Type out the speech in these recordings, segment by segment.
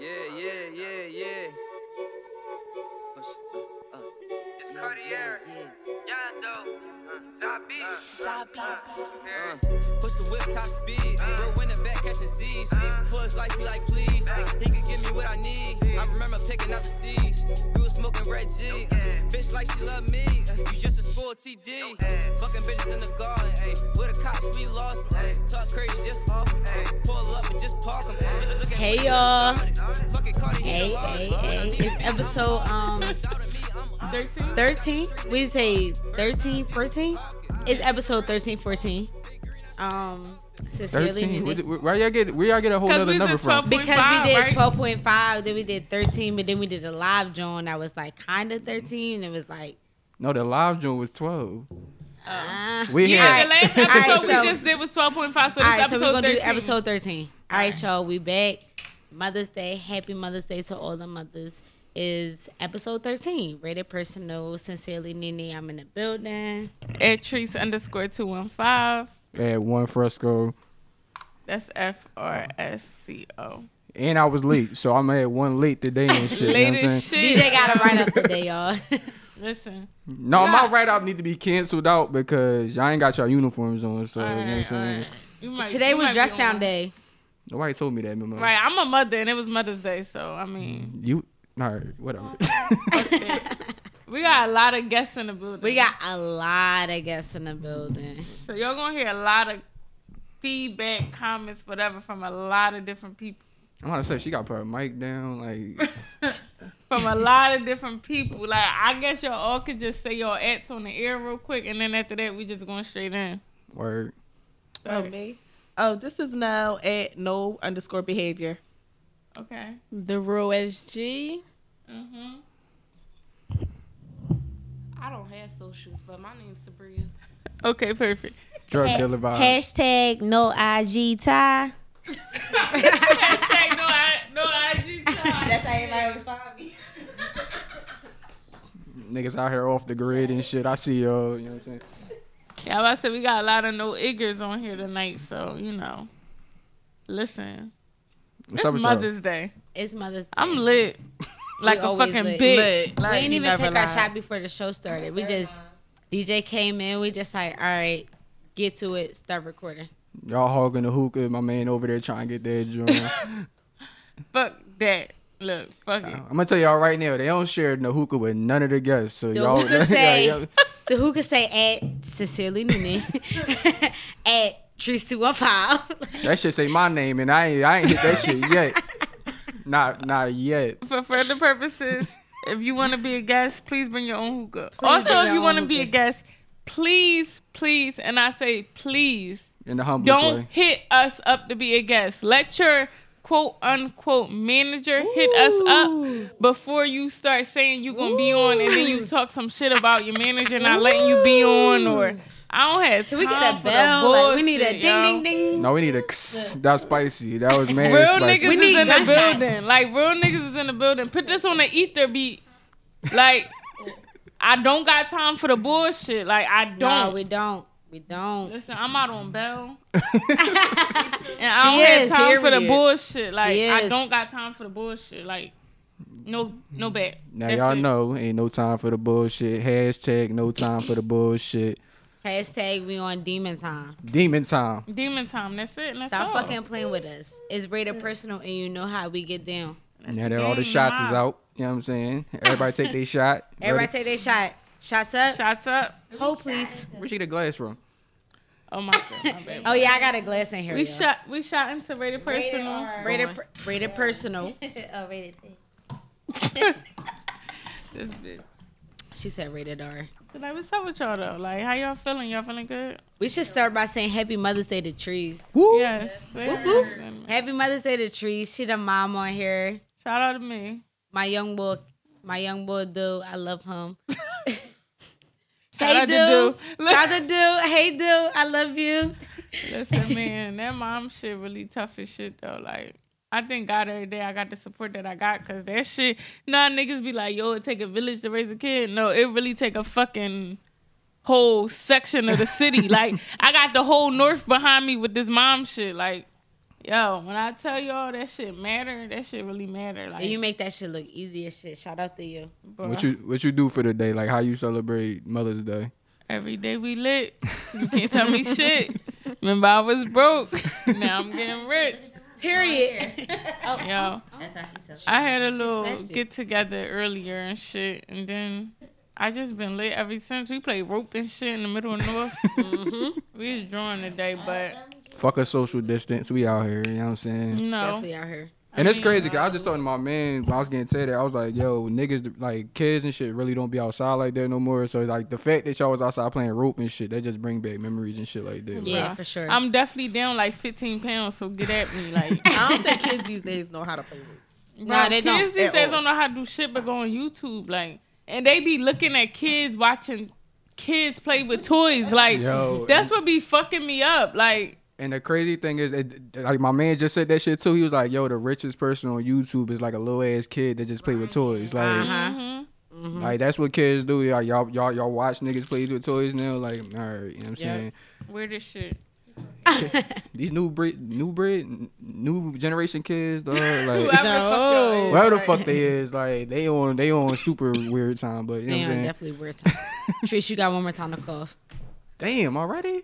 Yeah, yeah, yeah, yeah. Push, uh, uh. It's Cartier, Yando, Zabi. Uh, push the whip top speed. We're winning back catching Z's. For his life, he like please. He could give me what I need. I remember picking out the seeds. We was smoking Red G. Bitch like she love me. You just a school TD. Fucking bitches in the garden. Ay. With the cops, we lost 'em, ay. Talk crazy, just off 'em, ay. Pull up and just park 'em. ay. Look at Hey, you y'all. started. Fucking Cardi, he Hey, hey, hey. It's episode um 13. We say 13, 14? It's episode 13, 14. Um sincerely Thirteen. Nene. Where, where y'all get? Where y'all get a whole other number from? 12 because we did right? 12.5, then we did 13, but then we did a live joint that was like kind of 13. It was like, No, the live joint was twelve. uh, We Yeah, had the last Alright, episode so- we just did was 12.5, so this all right, so episode we're going to 13. do episode 13. All right, y'all, we back. Mother's Day. Happy Mother's Day to all the mothers. Is episode 13. Rated personal. Sincerely, Nene. I'm in the building. At Trees underscore 215. At one fresco, That's F R S C O. and I was late, so I'm at one late today and shit. you know Late what I'm as saying? shit. DJ got to write up today, y'all. Listen. No, my Yeah. write up need to be canceled out because y'all ain't got your uniforms on. So you know what I'm saying. alright. You might- Today was dress down one. day. Nobody told me that, man. Right, I'm a mother, and it was Mother's Day, so I mean, You, all right, whatever. we got a lot of guests in the building. We got a lot of guests in the building. so you're gonna hear a lot of feedback, comments, whatever, from a lot of different people. I'm gonna say she got to put her mic down, like. from a lot of different people. Like I guess y'all all could just say your acts on the air real quick, and then after that we just going straight in. Word. Oh, me? Oh, this is now at no underscore behavior. Okay. The Real SG. Mm-hmm. I don't have socials, but my name's Sabria. Okay, perfect. Drug dealer vibe. Hashtag no IG tie. Hashtag no, I, no IG time. That's how everybody always find me. Niggas out here off the grid and shit. I see y'all. You know what I'm saying? Yeah, I said we got a lot of no iggers on here tonight, so you know. Listen, What's it's up with y'all? Mother's Day. It's Mother's Day. I'm lit, like a fucking lit. bitch. Like, we ain't you even never take our shot before the show started. We just DJ came in. We just like, all right, get to it. Start recording. Y'all hogging the hookah. My man over there trying to get that joint. fuck that. Look, fuck it. I'm gonna tell y'all right now, they don't share no hookah with none of the guests. So The y'all, hookah say- y'all- The who could say at Sincerely Nene at Trees two one five. that shit say my name, and I ain't, I ain't hit that shit yet. Not, not yet. For further purposes, if you want to be a guest, please bring your own hookah. Please also, if you want to be a guest, please, please, and I say please, In the humblest don't way. hit us up to be a guest. Let your quote unquote manager hit us up before you start saying you're gonna be on, and then you talk some shit about your manager not letting you be on, or I don't have Can time we get a for bell? the Like, bullshit. we need a ding yo. ding ding. No, we need a. kss. That's spicy. That was mad Real spicy. niggas We is need in the gunshots. building. Like real niggas is in the building. Put this on the ether beat. Like I don't got time for the bullshit. Like I don't. No, we don't. We don't. Listen, I'm out on Bell. and I don't have is, time for the bullshit. Like I don't got time for the bullshit. Like no no bet. Now That's y'all it. know, ain't no time for the bullshit. Hashtag no time for the bullshit. Hashtag we on demon time. Demon time. Demon time. That's it. And that's Stop all. fucking playing with us. It's rated personal, and you know how we get down. That's Now the that all the shots I'm is out. out, you know what I'm saying? Everybody take their shot. Everybody Ready? take their shot. Shots up. Shots up. Hold please. Where'd you get the glass from? Oh my god. My. Oh yeah, I got a glass in here. We yo. shot we shot into rated personal. rated per- rated personal. Oh, rated thing. this bitch. She said rated R. So like, what's up with y'all though? Like, how y'all feeling? Y'all feeling good? We should start by saying Happy Mother's Day to Trees. Woo! Yes. Whoop, whoop. Happy Mother's Day to Trees. She the mom on here. Shout out to me. My young boy, my young boy, dude. I love him. Shout hey, out to dude. Dude. Shout out to dude. Hey, dude. I love you. Listen, man, that mom shit really tough as shit though. Like, I thank God every day I got the support that I got because that shit. Nah, niggas be like, yo, it take a village to raise a kid. No, it really take a fucking whole section of the city. like, I got the whole north behind me with this mom shit. Like, Yo, when I tell y'all that shit matter, that shit really matter. Like And you make that shit look easy as shit. Shout out to you. bruh, What you what you do for the day? Like how you celebrate Mother's Day? every day we lit. You can't tell me shit. Remember I was broke. Now I'm getting rich. Period. Yo, That's how she said. I had a little get together earlier and shit, and then I just been lit ever since. We played rope and shit in the middle of North. Mm-hmm. We was drawing today, but Fuck a social distance. We out here. You know what I'm saying? no. Definitely out here. And it's crazy. Cause I was just talking to my man when I was getting to that. I was like, "Yo, niggas, like kids and shit, really don't be outside like that no more." So like the fact that y'all was outside playing rope and shit, that just bring back memories and shit like that. Yeah, Bruh. for sure. I'm definitely down like 15 pounds, so get at me. Like, I don't think kids these days know how to play rope. bro, Nah, they kids don't these at days all. don't know how to do shit but go on YouTube. Like, and they be looking at kids watching kids play with toys. Like, Yo, that's what be fucking me up. Like, And the crazy thing is, it, like my man just said that shit too. He was like, "Yo, the richest person on YouTube is like a little ass kid that just play with toys. Like, Uh-huh. mhm. like that's what kids do. Y'all, y'all, y'all, y'all watch niggas play with toys now. Like, all right, you know what I'm Yeah. saying? where shit? These new breed, new breed, new generation kids, dog. Whoever Like, the fuck y'all is, whatever the fuck they is, like they on, they on super weird time. But you know what I'm saying? definitely weird time. Trish, you got one more time to cough. Damn, already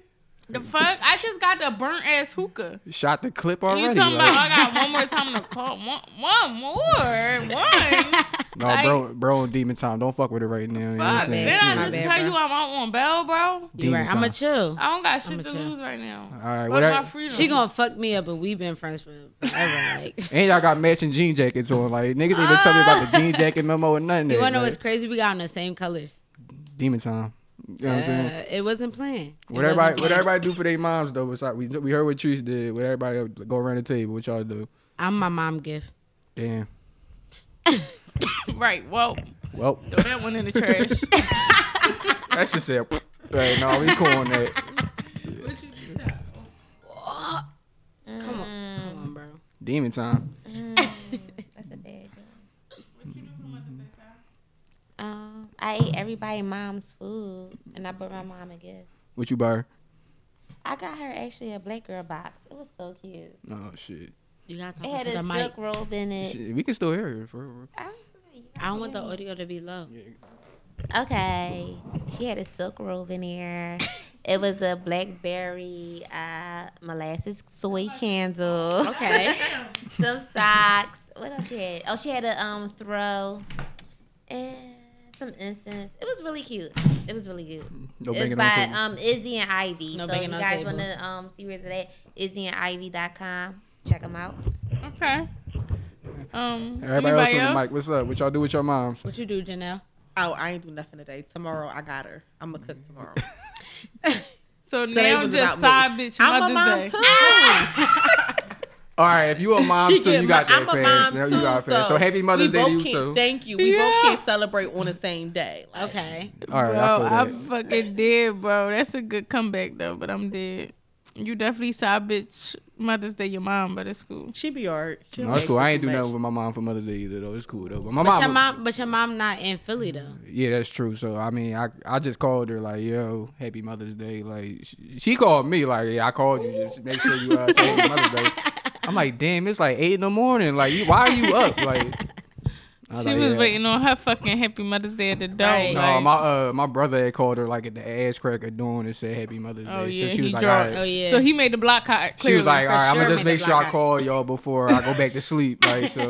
The fuck? I just got the burnt ass hookah. shot the clip already. You talking like- about I got one more time to call? One, one more? One? No, like- bro, bro, on demon time. Don't fuck with it right now. You know what I'm Fuck. saying? Did I My just bad, tell bro. you I'm out on bail, bro? You Demon right. I'ma chill. I don't got shit I'ma chill. lose right now. All right, What's whatever. my freedom? She gonna fuck me up, but we've been friends for forever. Like, And y'all got matching jean jackets on. Like niggas ain't even tell me about the jean jacket memo or nothing. you wanna know like, what's crazy? We got on the same colors. demon time? You know what I'm saying? Uh, it wasn't planned. It What wasn't everybody, what everybody do for their moms though? Besides, we we heard what Trees did. What everybody go around the table? What y'all do? I'm my mom gift. Damn. right. Well, Well, throw that one in the trash. that's just it. Right, no, we cool on that. what you do? Come on, come on, bro. Demon time. That's a bad one. Um, I ate everybody mom's food, and I bought my mom a gift. What you buy? her? I got her actually a black girl box. It was so cute. Oh shit. You gotta talk It had to a the mic. silk robe in it. shit. We can still hear it. For, I- I don't want the audio to be low. Okay. She had a silk robe in there. it was a blackberry uh, molasses soy candle. Okay. Some socks. What else she had? Oh, she had a um throw and some incense. It was really cute. It was really cute. no it's banging on by the um Izzy and Ivy. No so if you guys want to um see where's it at? IzzyandIvy.com. Check them out. Okay. Um. Everybody else anybody on the mic. What's up? What y'all do with your moms? What you do, Janelle? Oh, I ain't do nothing today. Tomorrow I got her. I'm gonna cook tomorrow. So Today now was just side me. bitch I'm a Mother's mom Day. too. All right, if you a mom too, get you got my- that I'm a mom Now too, you got a pass. So happy Mother's Day to you can't- too. Thank you. We both Yeah. can't celebrate on the same day. Like, Okay. All right, bro, I feel that. I'm fucking dead, bro. That's a good comeback though, but I'm dead. You definitely side bitch Mother's Day your mom, but it's cool. She be alright. She No, don't that's cool. I ain't do much. nothing with my mom for Mother's Day either, though. It's cool though. But my But mom, your mom, but your mom not in Philly though. yeah, that's true. So I mean, I I just called her like, yo, Happy Mother's Day. Like she, she called me like, yeah, I called you just make sure you uh, say Happy Mother's Day. I'm like, damn, it's like eight in the morning. Like, you, why are you up? Like, I She like, was yeah. waiting on her fucking Happy Mother's Day at the door. Right. No, like, my uh my brother had called her like at the ass crack of dawn and said Happy Mother's Day. Oh, yeah, so she he was like, dropped- all Oh yeah. So he made the block hot. She was like, all right, I'm gonna just make sure I block call y'all before I go back to sleep. Like, so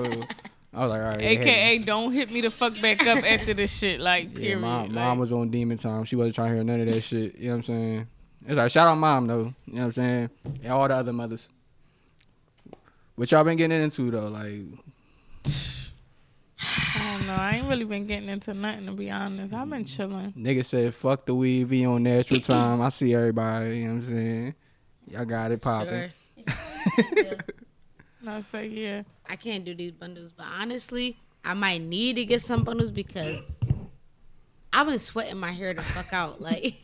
I was like, all right. AKA, don't hit me the fuck back up after this shit. Like, Yeah, period. mom, Like, mom was on demon time. She wasn't trying to hear none of that shit. You know what I'm saying? It's like shout out mom though. You know what I'm saying? And all the other mothers. What y'all been getting into though? Like I don't know. I ain't really been getting into nothing to be honest. I've been chilling. nigga said fuck the weed, be on natural time. I see everybody, you know what I'm saying? Y'all got it popping. Sure. I say yeah. I can't do these bundles, but honestly, I might need to get some bundles because I've been sweating my hair the fuck out. Like,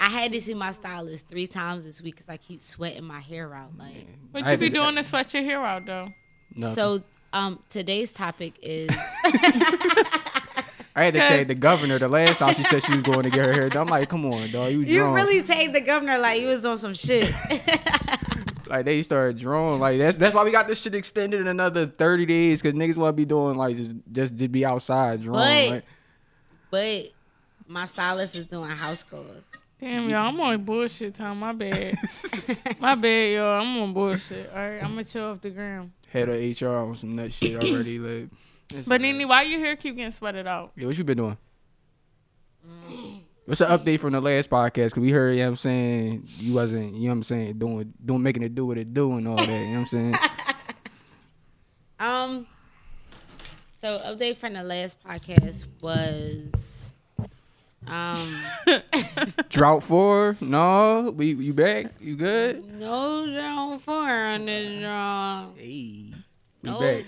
I had to see my stylist three times this week because I keep sweating my hair out. Like, What I you be had to- doing to sweat your hair out though? Nothing. so um, today's topic is I had to check the governor the last time she said she was going to get her hair done. I'm like, come on, dog, you you drunk. really take the governor like you was on some shit. like they started drawing. Like that's that's why we got this shit extended in another thirty days because niggas want to be doing like just just to be outside drawing. But- like, But my stylist is doing house calls. Damn, y'all, I'm on bullshit time. My bad. My bad, y'all. I'm on bullshit. All right, I'm gonna chill off the gram. head of HR on some nut shit already. Like, But Nene, why you here keep getting sweated out? Yeah, what you been doing? What's the update from the last podcast? Cause we heard, you know what I'm saying, you wasn't, you know what I'm saying, doing doing making it do what it do and all that, you know what I'm saying? Um. So update from the last podcast was, um, Drought four? No, we you back? You good? no drought Four on this drum. Hey. We No. back.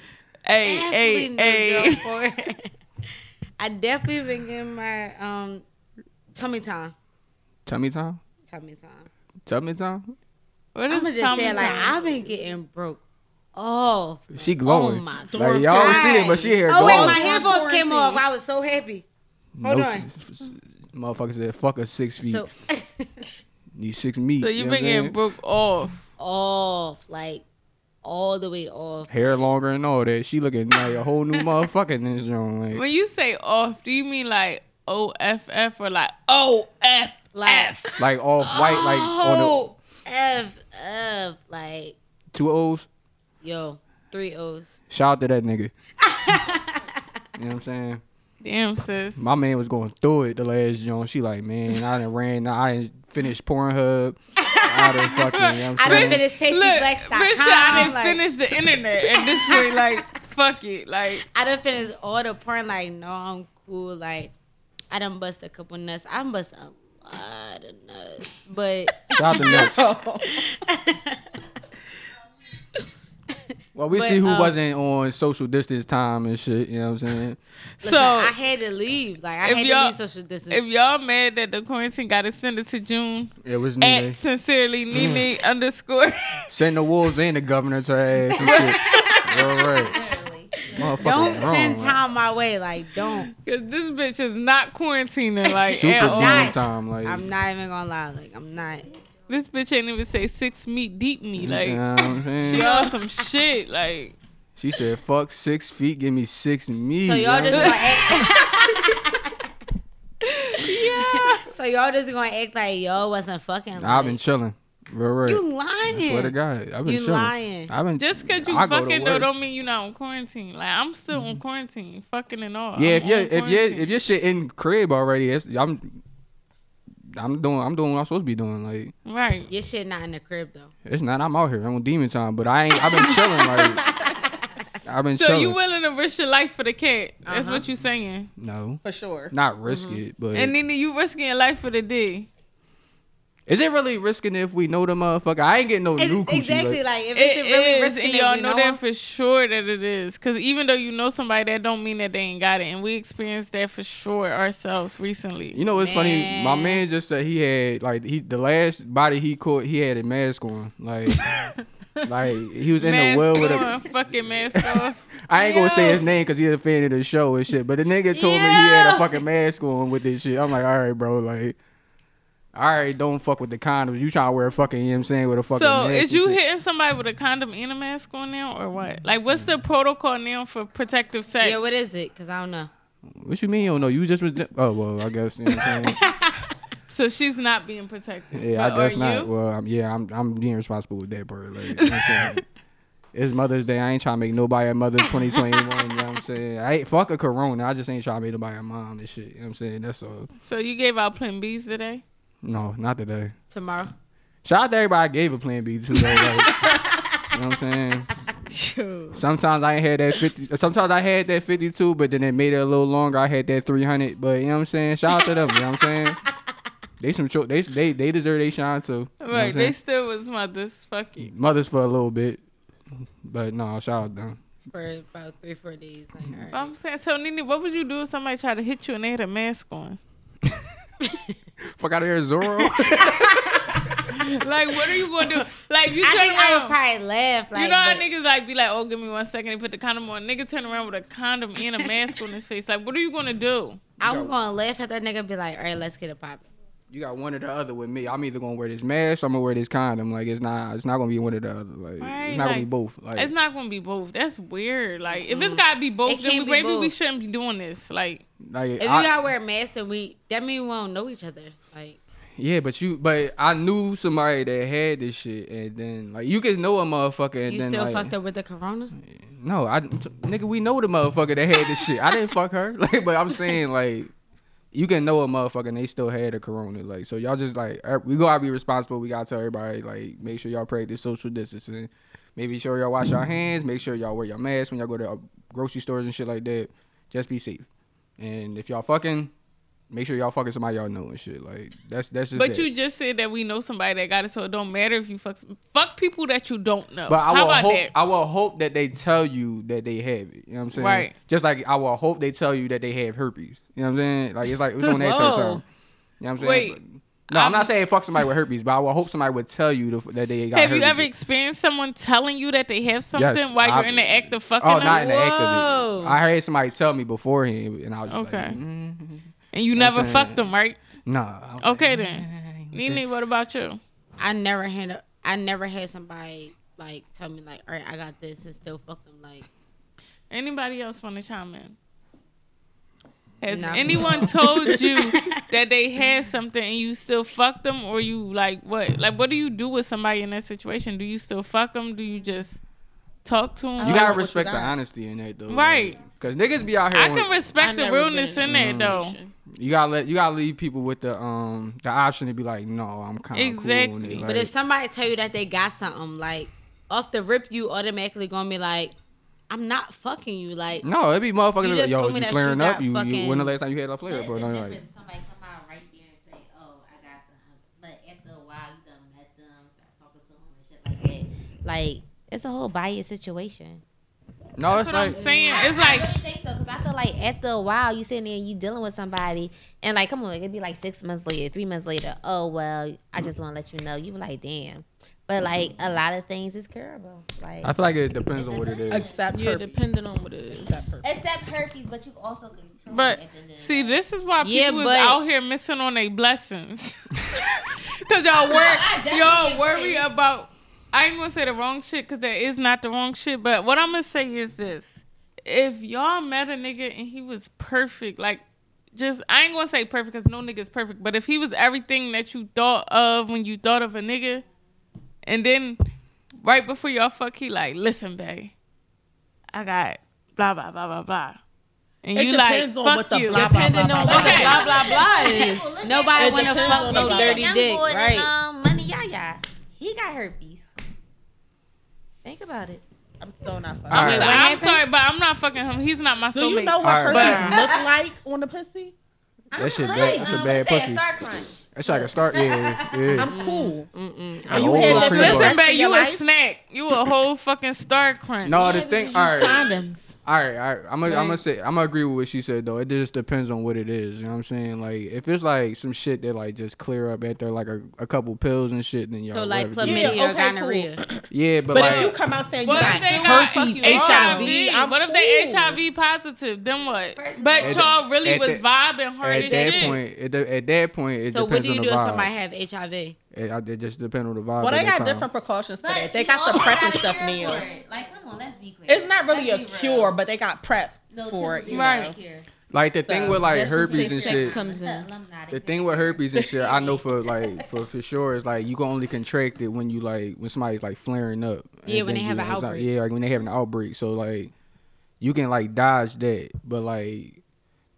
Hey, hey, Definitely no hey. I definitely been getting my um tummy time. Tummy time? Tummy time. Tummy time? What I'ma just Tommy say like I've been getting broke. Oh, She glowing. Oh my like y'all don't see it, but she here Oh glowing. wait, my headphones came off. I was so happy. Hold No on. s- s- Motherfucker said, fuck a six feet. So Need six meat. So you you know been getting saying? broke off. off, like all the way off. Hair longer and all that. She looking like a whole new motherfucker in this joint. Like, When you say off, do you mean like O F F or like O F F? Like off white, like on oh, F F, like two O's. yo, three O's. Shout out to that nigga. you know what I'm saying? Damn, sis. My man was going through it the last joint. She like, man, I done ran, I done finished Pornhub. I done fucking, you know what I didn't finish saying? finished Look, tastyblacks.com. bitch, I didn't like, finish the internet at this point. Like, fuck it. Like, I done finished all the porn. Like, no, I'm cool. Like, I done bust a couple nuts. I done bust a lot of nuts, but Shout out to Nuts. Well, we But, see who um, wasn't on social distance time and shit. You know what I'm saying? listen, so I had to leave. Like, I if had to y'all- leave social distance. if y'all mad that the quarantine got extended to June, It was at Nene. sincerely Nene underscore. Send the wolves and the governor to her ass and shit. All right. Don't wrong, send like, time my way. Like, don't. Cause this bitch is not quarantining like Super at all. demon time. Like, I'm not even gonna lie. Like, I'm not. This bitch ain't even say six meat deep me. Like you know what I'm saying? she on some shit. Like She said, "Fuck six feet, give me six meat." So y'all just gonna act. yeah. so y'all just gonna act like y'all wasn't fucking. Like, I've been chilling. Real right. You lying? I swear to God, I've been You chilling. lying. I've been Just cause you I fucking though don't mean you not on quarantine. Like I'm still on mm-hmm. quarantine, fucking and all. Yeah, I'm if you on if you if your shit in crib already, it's, I'm I'm doing I'm doing what I'm supposed to be doing. Like right. Your shit not in the crib though. it's not. I'm out here. I'm on demon time, but I ain't. I've been chilling. Like I've been So chilling. you willing to risk your life for the cat? That's Uh-huh. what you saying. no, For sure. not risk Mm-hmm. it, but And then you risking your life for the D. is it really risking it if we know the motherfucker? I ain't getting no new coochie. exactly like- like if It it's really is, risking and it, y'all know know that for sure that it is. Cause even though you know somebody, that don't mean that they ain't got it, and we experienced that for sure ourselves recently. You know what's funny? My Man. man just said he had like he the last body he caught he had a mask on. Like like he was in mask the well with a fucking mask off. I ain't gonna say his name because he's a fan of the show and shit. But the nigga told me he had a fucking mask on with this shit. I'm like, all right, bro, like all right, don't fuck with the condoms. You trying to wear a fucking, you know what I'm saying, with a fucking So mask is you shit. hitting somebody with a condom and a mask on now, or what? Like, what's the protocol now for protective sex? Yeah, what is it? Cause I don't know. What you mean you don't know? You just was oh well, I guess you know what I'm saying. So she's not being protected. Yeah, I guess are not. You? Well, I'm, yeah, I'm I'm being responsible with that part. Like, you know what I'm? It's Mother's Day. I ain't trying to make nobody a mother 2021. you know what I'm saying? I ain't fuck a corona. I just ain't trying to make nobody a mom and shit. You know what I'm saying? That's all. So you gave out Plan Bs today? No, not today. Tomorrow. Shout out to everybody I gave a plan B to though. Like, you know what I'm saying? Sometimes I ain't had that 50. Sometimes I had that 52, but then it made it a little longer. I had that 300. But you know what I'm saying? Shout out to them. You know what I'm saying? They some cho- they they they deserve they shine too. You know Right, they still was mothers. Fuck it. mothers for a little bit, but no, shout out them. For about three, four days. Like, all right. I'm saying, so Nene, what would you do if somebody tried to hit you and they had a mask on? Fuck out of here, Zorro. like, what are you gonna do? Like, you I turn think I would around. probably laugh. Like, you know how but- niggas like be like, oh, give me one second. They put the condom on. Nigga turn around with a condom and a mask on his face. Like, what are you gonna do? I'm gonna laugh at that nigga. Be like, all right, let's get it poppin'. You got one or the other with me. I'm either gonna wear this mask, or I'm gonna wear this condom. Like it's not, it's not gonna be one or the other. Like Right, it's not gonna be both. Like It's not gonna be both. That's weird. Like if it's gotta be both, It then we, can't be maybe we shouldn't be doing this. Like like If you gotta wear a mask, then we that mean we won't know each other. Like yeah, but you, but I knew somebody that had this shit, and then like you can know a motherfucker, and you then still like, fucked up with the corona. No, I nigga, we know the motherfucker that had this shit. I didn't fuck her. Like, but I'm saying like, you can know a motherfucker and they still had a corona. Like, so y'all just like er- we gotta be responsible. We gotta tell everybody like, make sure y'all practice social distancing. Maybe sure y'all wash your hands. Make sure y'all wear your mask when y'all go to uh, grocery stores and shit like that. Just be safe. And if y'all fucking, make sure y'all fucking somebody y'all know and shit. Like that's that's just. But that. you just said that we know somebody that got it, so it don't matter if you fuck fuck people that you don't know. But I How will about hope that? I will hope that they tell you that they have it. You know what I'm saying? Right. Just like I will hope they tell you that they have herpes. You know what I'm saying? Like it's like it's on that type of Whoa. time. You know what I'm saying? Wait, But- no, I'm, I'm- not saying fuck somebody with herpes, but I will hope somebody would tell you the, that they got Have you ever experienced someone telling you that they have something Yes, while you're in the act of fucking Oh, them? not in the act of it. I heard somebody tell me beforehand, and I was just Okay. like, mm, and you never saying- fucked them, right? nah. Okay like, then. "Nah, Nene, what about you? I never had a, I never had somebody like tell me like, all right, I got this and still fuck them. Like Anybody else want to chime in? Has No. anyone told you that they had something and you still fuck them, or you like what? Like, what do you do with somebody in that situation? Do you still fuck them? Do you just talk to them? You gotta oh, what you respect the honesty in that though. Right. Cause niggas be out here. I on- can respect I the never been realness in that that though. You gotta let you gotta leave people with the um the option to be like, no, I'm kind of Exactly. Cool on it. But But if somebody tell you that they got something, like off the rip, you automatically gonna be like, I'm not fucking you. Like no, it be motherfucking You like, just yo, told is me you that flaring you up? got You, you when the last time you had a But flare it's up? Or a nothing like. Somebody come out right there and say, "Oh, I got something," but after a while, you done met them, start talking to them and shit like that. Like it's a whole bias situation. No, That's it's what I'm like saying. I, It's I like really think so because I feel like after a while, you sitting there, you dealing with somebody, and like, come on, it'd be like six months later, three months later. Oh well, I just want to let you know. You be like, damn. But like a lot of things is curable. Like I feel like it depends on what it is. Except Yeah, herpes. depending on what it is. Except herpes. except herpes, but you also can. control But it at the end of the see, this is why people Yeah, is out here missing on their blessings. Cause y'all work, I definitely y'all worry agree. about. I ain't gonna say the wrong shit because that is not the wrong shit. But what I'm gonna say is this: if y'all met a nigga and he was perfect, like just I ain't gonna say perfect because no nigga's perfect, but if he was everything that you thought of when you thought of a nigga, and then right before y'all fuck, he like, listen, babe, I got blah blah blah blah blah. And It you like, depends on fuck what the you. blah, blah, depending blah, on blah, what the Okay. blah blah blah is. Nobody wanna fuck on no the Look blah. at dirty Young dick, right? Um, Money Yaya, he got herpes. Think about it. I'm still not fucking. All right. Wait, I'm sorry, but I'm not fucking him. He's not my Do soulmate. you know what All herpes right. look like on the pussy? That shit I'm bad- like, that's a bad let's pussy. That's like a start. Yeah, yeah. I'm cool. Mm-mm. And you had that Listen, Listen, babe, you a life? snack. You a whole fucking star crunch. No, the thing. All right. Condoms. All right, all right. I'm gonna, I'm gonna say, I'm gonna agree with what she said though. It just depends on what it is. You know what I'm saying? Like, if it's like some shit that like just clear up after like a, a couple pills and shit, then y'all. So like chlamydia Yeah, or okay, gonorrhea. Yeah, but, But like, if you come out saying you What got if they got herpes, HIV? HIV, I'm what if they cool. HIV positive? Then what? But of all- y'all really was that- vibing hard at that shit. point, at, the, at that point, it So what do you on do if somebody have HIV? It, it just depends on the vibe. Well, they got time. different precautions for But that. They got the also PrEP and stuff care now. Like, come on, let's be clear. It's not really Let's a be real. cure, but they got PrEP No, for it. You Right. know? not a cure. Like the thing with like herpes and shit. comes in. The thing with herpes and shit, I know for like for for sure is like you can only contract it when you like when somebody's like flaring up. Yeah, when they have you- an it's like- outbreak. yeah, like when they have an outbreak. So like you can like dodge that, but like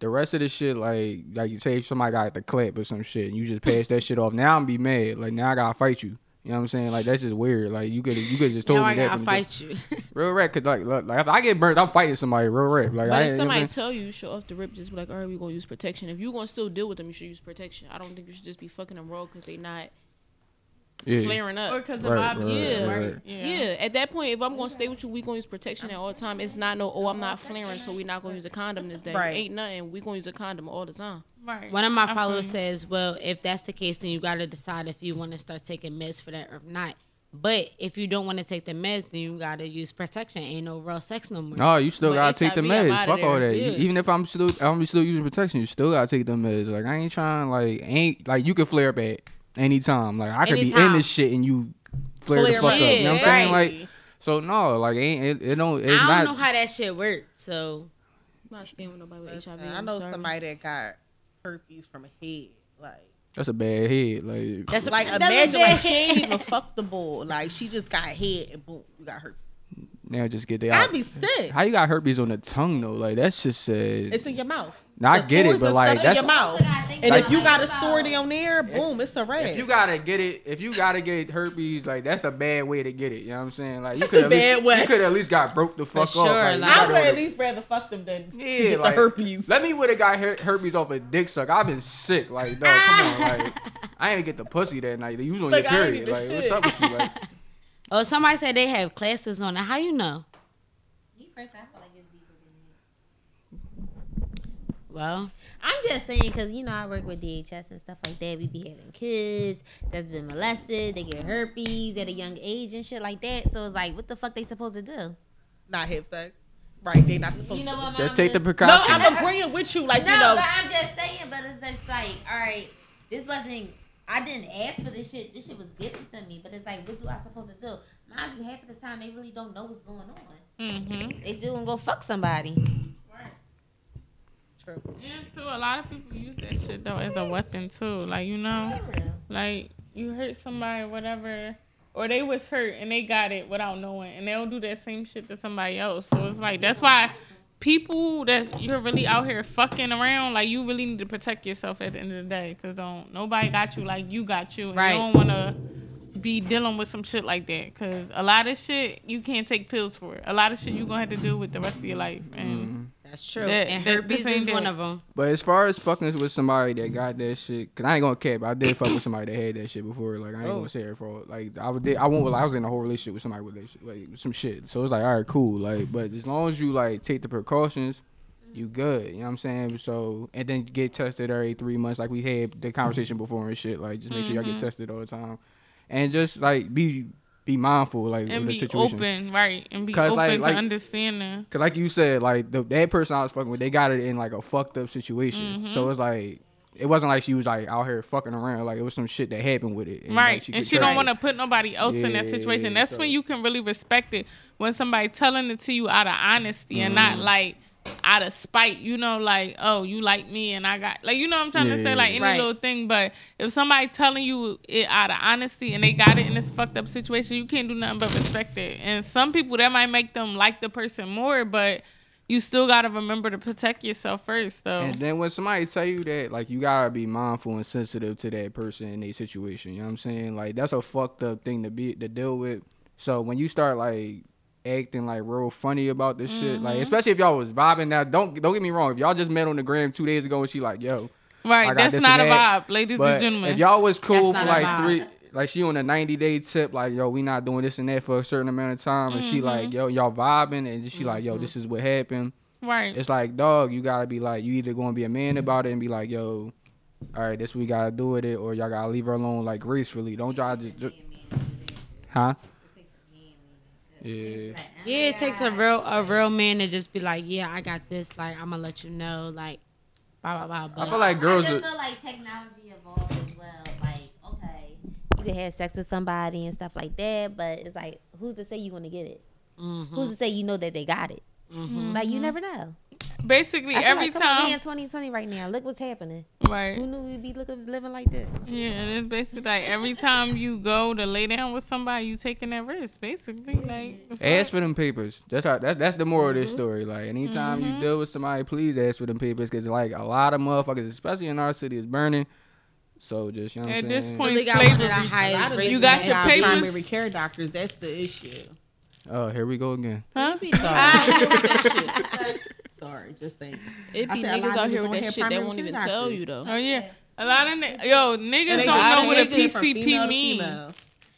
the rest of the shit, like like you say if somebody got the clip or some shit, and you just pass that shit off. Now I'm be mad. Like now I gotta fight you. You know what I'm saying? Like that's just weird. Like you could you could just told Now me I that. the fight you. Real rap, cause like look, like if I get burnt, I'm fighting somebody. Real rap. Like But I if somebody you know tell you, show off the rip, just be like, all right, we're gonna use protection. If you're gonna still deal with them, you should use protection. I don't think you should just be fucking them raw because they not yeah. flaring up. Or because the Right, vibe right, Yeah. right. Yeah. at that point, if I'm gonna stay with you, we gonna use protection at all time. It's not no, oh, I'm not flaring, so we're not gonna use a condom this day. Right. Ain't nothing. We gonna use a condom all the time. Right. One of my I followers you. says, "Well, if that's the case, then you got to decide if you want to start taking meds for that or not." But if you don't want to take the meds, then you gotta use protection. Ain't no real sex no more. No, you still But gotta take the meds. outta Fuck all there. that. Yeah. Even if I'm still I'm still using protection, you still gotta take the meds. Like I ain't trying like ain't like you can flare up at any time. Like I could be in this shit and you flare, Flare the fuck up. up. You know what I'm saying? Right. Like so no, like ain't it, it don't it's I don't not know how that shit works. So I'm not staying with nobody with HIV. I know sorry. somebody that got herpes from a head. Like, that's a bad head. Like that's like that's a imagine bad like she ain't even fucked the bull. Like she just got head and boom, you got herpes. now just get the I'd be sick. How you got herpes on the tongue though? Like that's just sad. It's in your mouth. Now, I get it, but like that's your mouth. And Like- if you got a sore down there, boom, it's a red. If you gotta get it, if you gotta get herpes, like that's a bad way to get it. You know what I'm saying? Like you could at least, bad way. you could at least got broke the fuck sure, off. Like, like- I gotta would at order- least rather fuck them than yeah, get like the herpes. Let me would have got her- herpes off a dick suck. I've been sick. Like no, come on. Like I ain't get the pussy that night. You was on Like, your period. Like what's up with you? Like oh, somebody said they have classes on it. How you know? Well, I'm just saying because you know I work with DHS and stuff like that. We be having kids that's been molested. They get herpes at a young age and shit like that. So it's like, what the fuck they supposed to do? Not have sex. Right, they not supposed You know to. what? just take the No. I'm agreeing with you. Like No, you know, but I'm just saying. But it's just like, all right, this wasn't. I didn't ask for this shit. This shit was given to me. But it's like, what do I supposed to do? Mind you, half of the time they really don't know what's going on. Mm-hmm. They still gonna go fuck somebody. True. Yeah, too. A lot of people use that shit though as a weapon too. Like you know, like you hurt somebody, whatever, or they was hurt and they got it without knowing, and they'll do that same shit to somebody else. So it's like that's why people that you're really out here fucking around, like you really need to protect yourself at the end of the day, cause don't nobody got you like you got you, and Right. you don't wanna be dealing with some shit like that, cause a lot of shit you can't take pills for. A lot of shit you gonna have to deal with the rest of your life, and mm-hmm. That's true. That- and that- herpes this ain't is one of them. But as far as fucking with somebody that got that shit, cause I ain't gonna cap. I did fuck with somebody that had that shit before. Like I ain't Oh. gonna say it for like I would. I won't. I was in a whole relationship with somebody with that shit, like some shit. So it's like all right, cool. Like, but as long as you like take the precautions, you good. You know what I'm saying? So and then get tested every three months, like we had the conversation before and shit. Like just make sure y'all get mm-hmm. tested all the time, and just like be be mindful like and be situation. open, right? And be open like- to like- understanding. Cause like you said, like the, that person I was fucking with, they got it in like a fucked up situation. Mm-hmm. So it's like it wasn't like she was like out here fucking around. Like it was some shit that happened with it. And, right. like, and she don't want to put nobody else in that situation. That's so- when you can really respect it. When somebody telling it to you out of honesty and not Mm-hmm. like out of spite, you know, like, oh, you like me and I got like you know what I'm trying to say, like any Right. little thing. But if somebody telling you it out of honesty and they got it in this fucked up situation, you can't do nothing but respect it. And some people that might make them like the person more, but you still gotta remember to protect yourself first though. And then when somebody tell you that, like you gotta be mindful and sensitive to that person in their situation. You know what I'm saying? Like that's a fucked up thing to be to deal with. So when you start like acting like real funny about this shit, like Mm-hmm. especially if y'all was vibing now, don't don't get me wrong. If y'all just met on the gram two days ago and she like, yo, right, that's this not a and that. vibe, ladies But and gentlemen. if y'all was cool for like three, like she on a ninety day tip, like yo, we not doing this and that for a certain amount of time, and she Mm-hmm. like yo, y'all vibing, and she like yo, this is what happened. right. It's like dog, you gotta be like, you either gonna be a man about it and be like, yo, all right, this we gotta do with it, or y'all gotta leave her alone like gracefully. Don't try to, ju- huh? Yeah, Yeah, it takes a real a real man to just be like, yeah, I got this. Like, I'm gonna let you know. Like, blah blah blah. I feel like girls. I Are, feel like technology evolved as well. Like, okay, you can have sex with somebody and stuff like that, but it's like, who's to say you're gonna get it? Mm-hmm. Who's to say you know that they got it? Like, you never know. Basically, I feel every like, come on, we time, in 2020 right now. Look what's happening. right? Who knew we'd be looking, living like this? Yeah, and it's basically like every time you go to lay down with somebody, you taking that risk. Basically, like the? Ask for them papers. That's how. That's that's the moral of Mm-hmm. this story. Like anytime you deal with somebody, please ask for them papers because like a lot of motherfuckers, especially in our city, is burning. So just you know what At I'm this saying? point, really got the slavery. highest of rates. You got your papers? Primary care doctors. That's the issue. Oh, here we go again. Huh? Sorry, that. Sorry, just saying. It I be said a lot niggas out here with that shit They won't care even tell you though. Oh yeah. A lot of ni- yo niggas And don't know got what a it from PCP female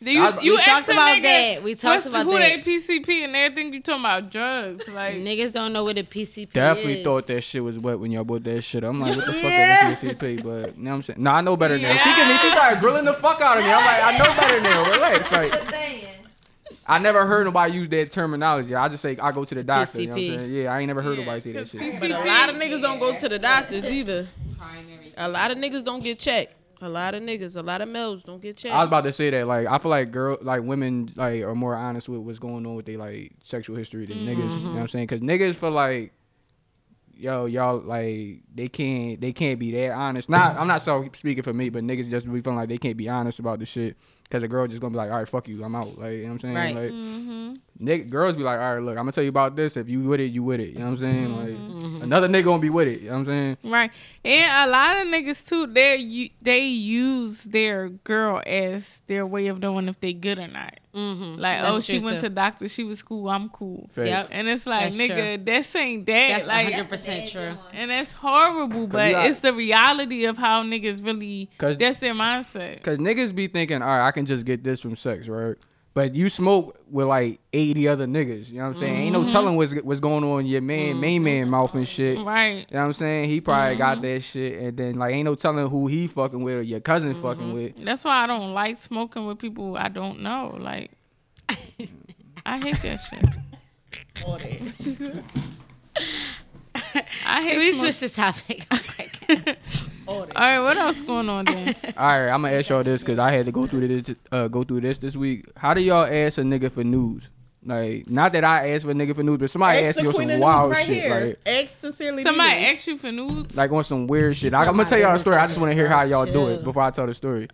to You, you we talked a about nigga, that. We talked about who that. they PCP and they think you talking about drugs. Like Niggas don't know what a PCP Definitely is. thought that shit was wet when y'all bought that shit. I'm like, what the fuck is a PCP? But you know what I'm saying? No, I know better now. She give me, she started grilling the fuck out of me. I'm like, I know better now. Relax, like. I never heard nobody use that terminology. I just say I go to the doctor. You know what I'm saying? Yeah, I ain't never heard Yeah, nobody say that shit. But a lot of niggas don't go to the doctors either. A lot of niggas don't get checked. A lot of niggas, a lot of males don't get checked. I was about to say that. Like, I feel like girl, like women, like are more honest with what's going on with their like sexual history than niggas. You know what I'm saying? Because niggas feel like, yo, y'all like they can't, they can't be that honest. Not, I'm not so speaking for me, but niggas just be feeling like they can't be honest about the shit. Cause a girl just gonna be like, all right, fuck you, I'm out. Like, you know what I'm saying? Right. Like, Mm-hmm. nigga, girls be like, all right, look, I'm gonna tell you about this. If you with it, you with it. You know what I'm saying? Like, another nigga gonna be with it. You know what I'm saying? Right. And a lot of niggas too, they they use their girl as their way of knowing if they good or not. Mm-hmm. Like, That's oh, she went too. to doctor, she was cool, I'm cool. Facts. Yep. And it's like, That's nigga, that's ain't that. That's like 100 percent true. and that's horrible, but got- it's the reality of how niggas really 'Cause- that's their mindset. Cause niggas be thinking, all right, I can just get this from sex, right? But you smoke with like 80 other niggas. You know what I'm saying? Ain't no mm-hmm. telling what's what's going on in your man, mm. main man mouth and shit. Right. You know what I'm saying? He probably got mm-hmm. that shit, and then like ain't no telling who he fucking with or your cousin mm-hmm. fucking with. That's why I don't like smoking with people I don't know. Like I hate that shit. I hate Can we smoking. switch the topic? Oh All right, what else going on then? All right, I'm gonna ask y'all this because I had to go through this uh, go through this this week. How do y'all ask a nigga for news? Like, not that I asked for a nigga for news, but somebody Ask asked the you queen some wild news right shit, here. like Ask sincerely. Somebody Nene. ask you for nudes? like on some weird shit. I, I'm gonna tell y'all a story. I just want to hear how y'all do it before I tell the story.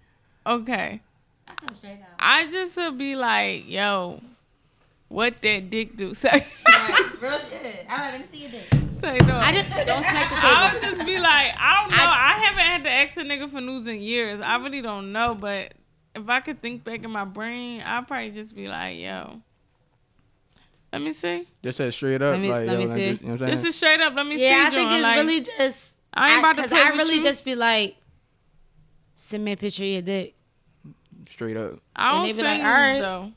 Okay. I I just would be like, yo, what that dick do? Say, Real shit. All right, let me see your dick. Say no. I just don't smack the I table. would just be like, I don't know. I, haven't had to ask a nigga for news in years. I really don't know, but if I could think back in my brain, I'd probably just be like, yo, let me see. Just said straight up, Let me- like, let yo, me like, see. just- you know what I'm saying? This is straight up. Let me see. Yeah, I think John. it's Like, really just. I ain't about to 'cause play I with really you. just be like, send me a picture of your dick. straight up. I don't they be send like, alright. though.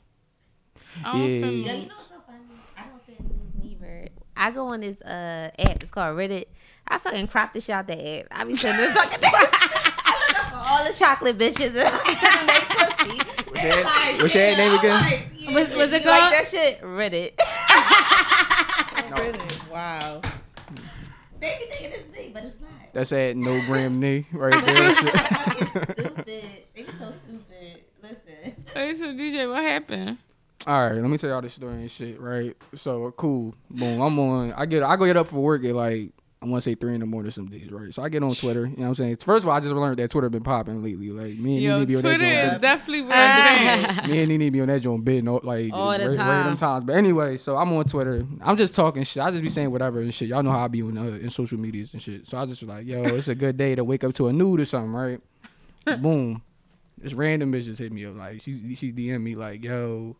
I don't Yeah. send Yo, you know what's so funny? I don't send news neither. I go on this uh app. It's called Reddit. I fucking crop the shit out the app. I be sending this fucking. I look up for all the chocolate bitches and I send them pussy. What's that, what's that name again? What's- what's it You Like called? that shit. Reddit. Reddit. Wow. they be thinking it's me, but it's not. That's at no gram knee right there. Stupid. They be so stupid. Listen. Hey, so DJ, what happened? All right, let me tell y'all this story and shit. Right, so cool. Boom, I'm on. I get I go get up for work at like I want to say three in the morning some days. Right, so I get on Twitter. You know what I'm saying? First of all, I just learned that Twitter been popping lately. Like me and Yo, Nene be on Twitter that is joint. definitely where. Me and Nene be on that joint bid no like All the ra- time. random times. But anyway, so I'm on Twitter. I'm just talking shit. I just be saying whatever and shit. Y'all know how I be on uh, in social medias and shit. So I just was like, yo, it's a good day to wake up to a nude or something, right? Boom. This random bitch just hit me up like she she DM me like, yo,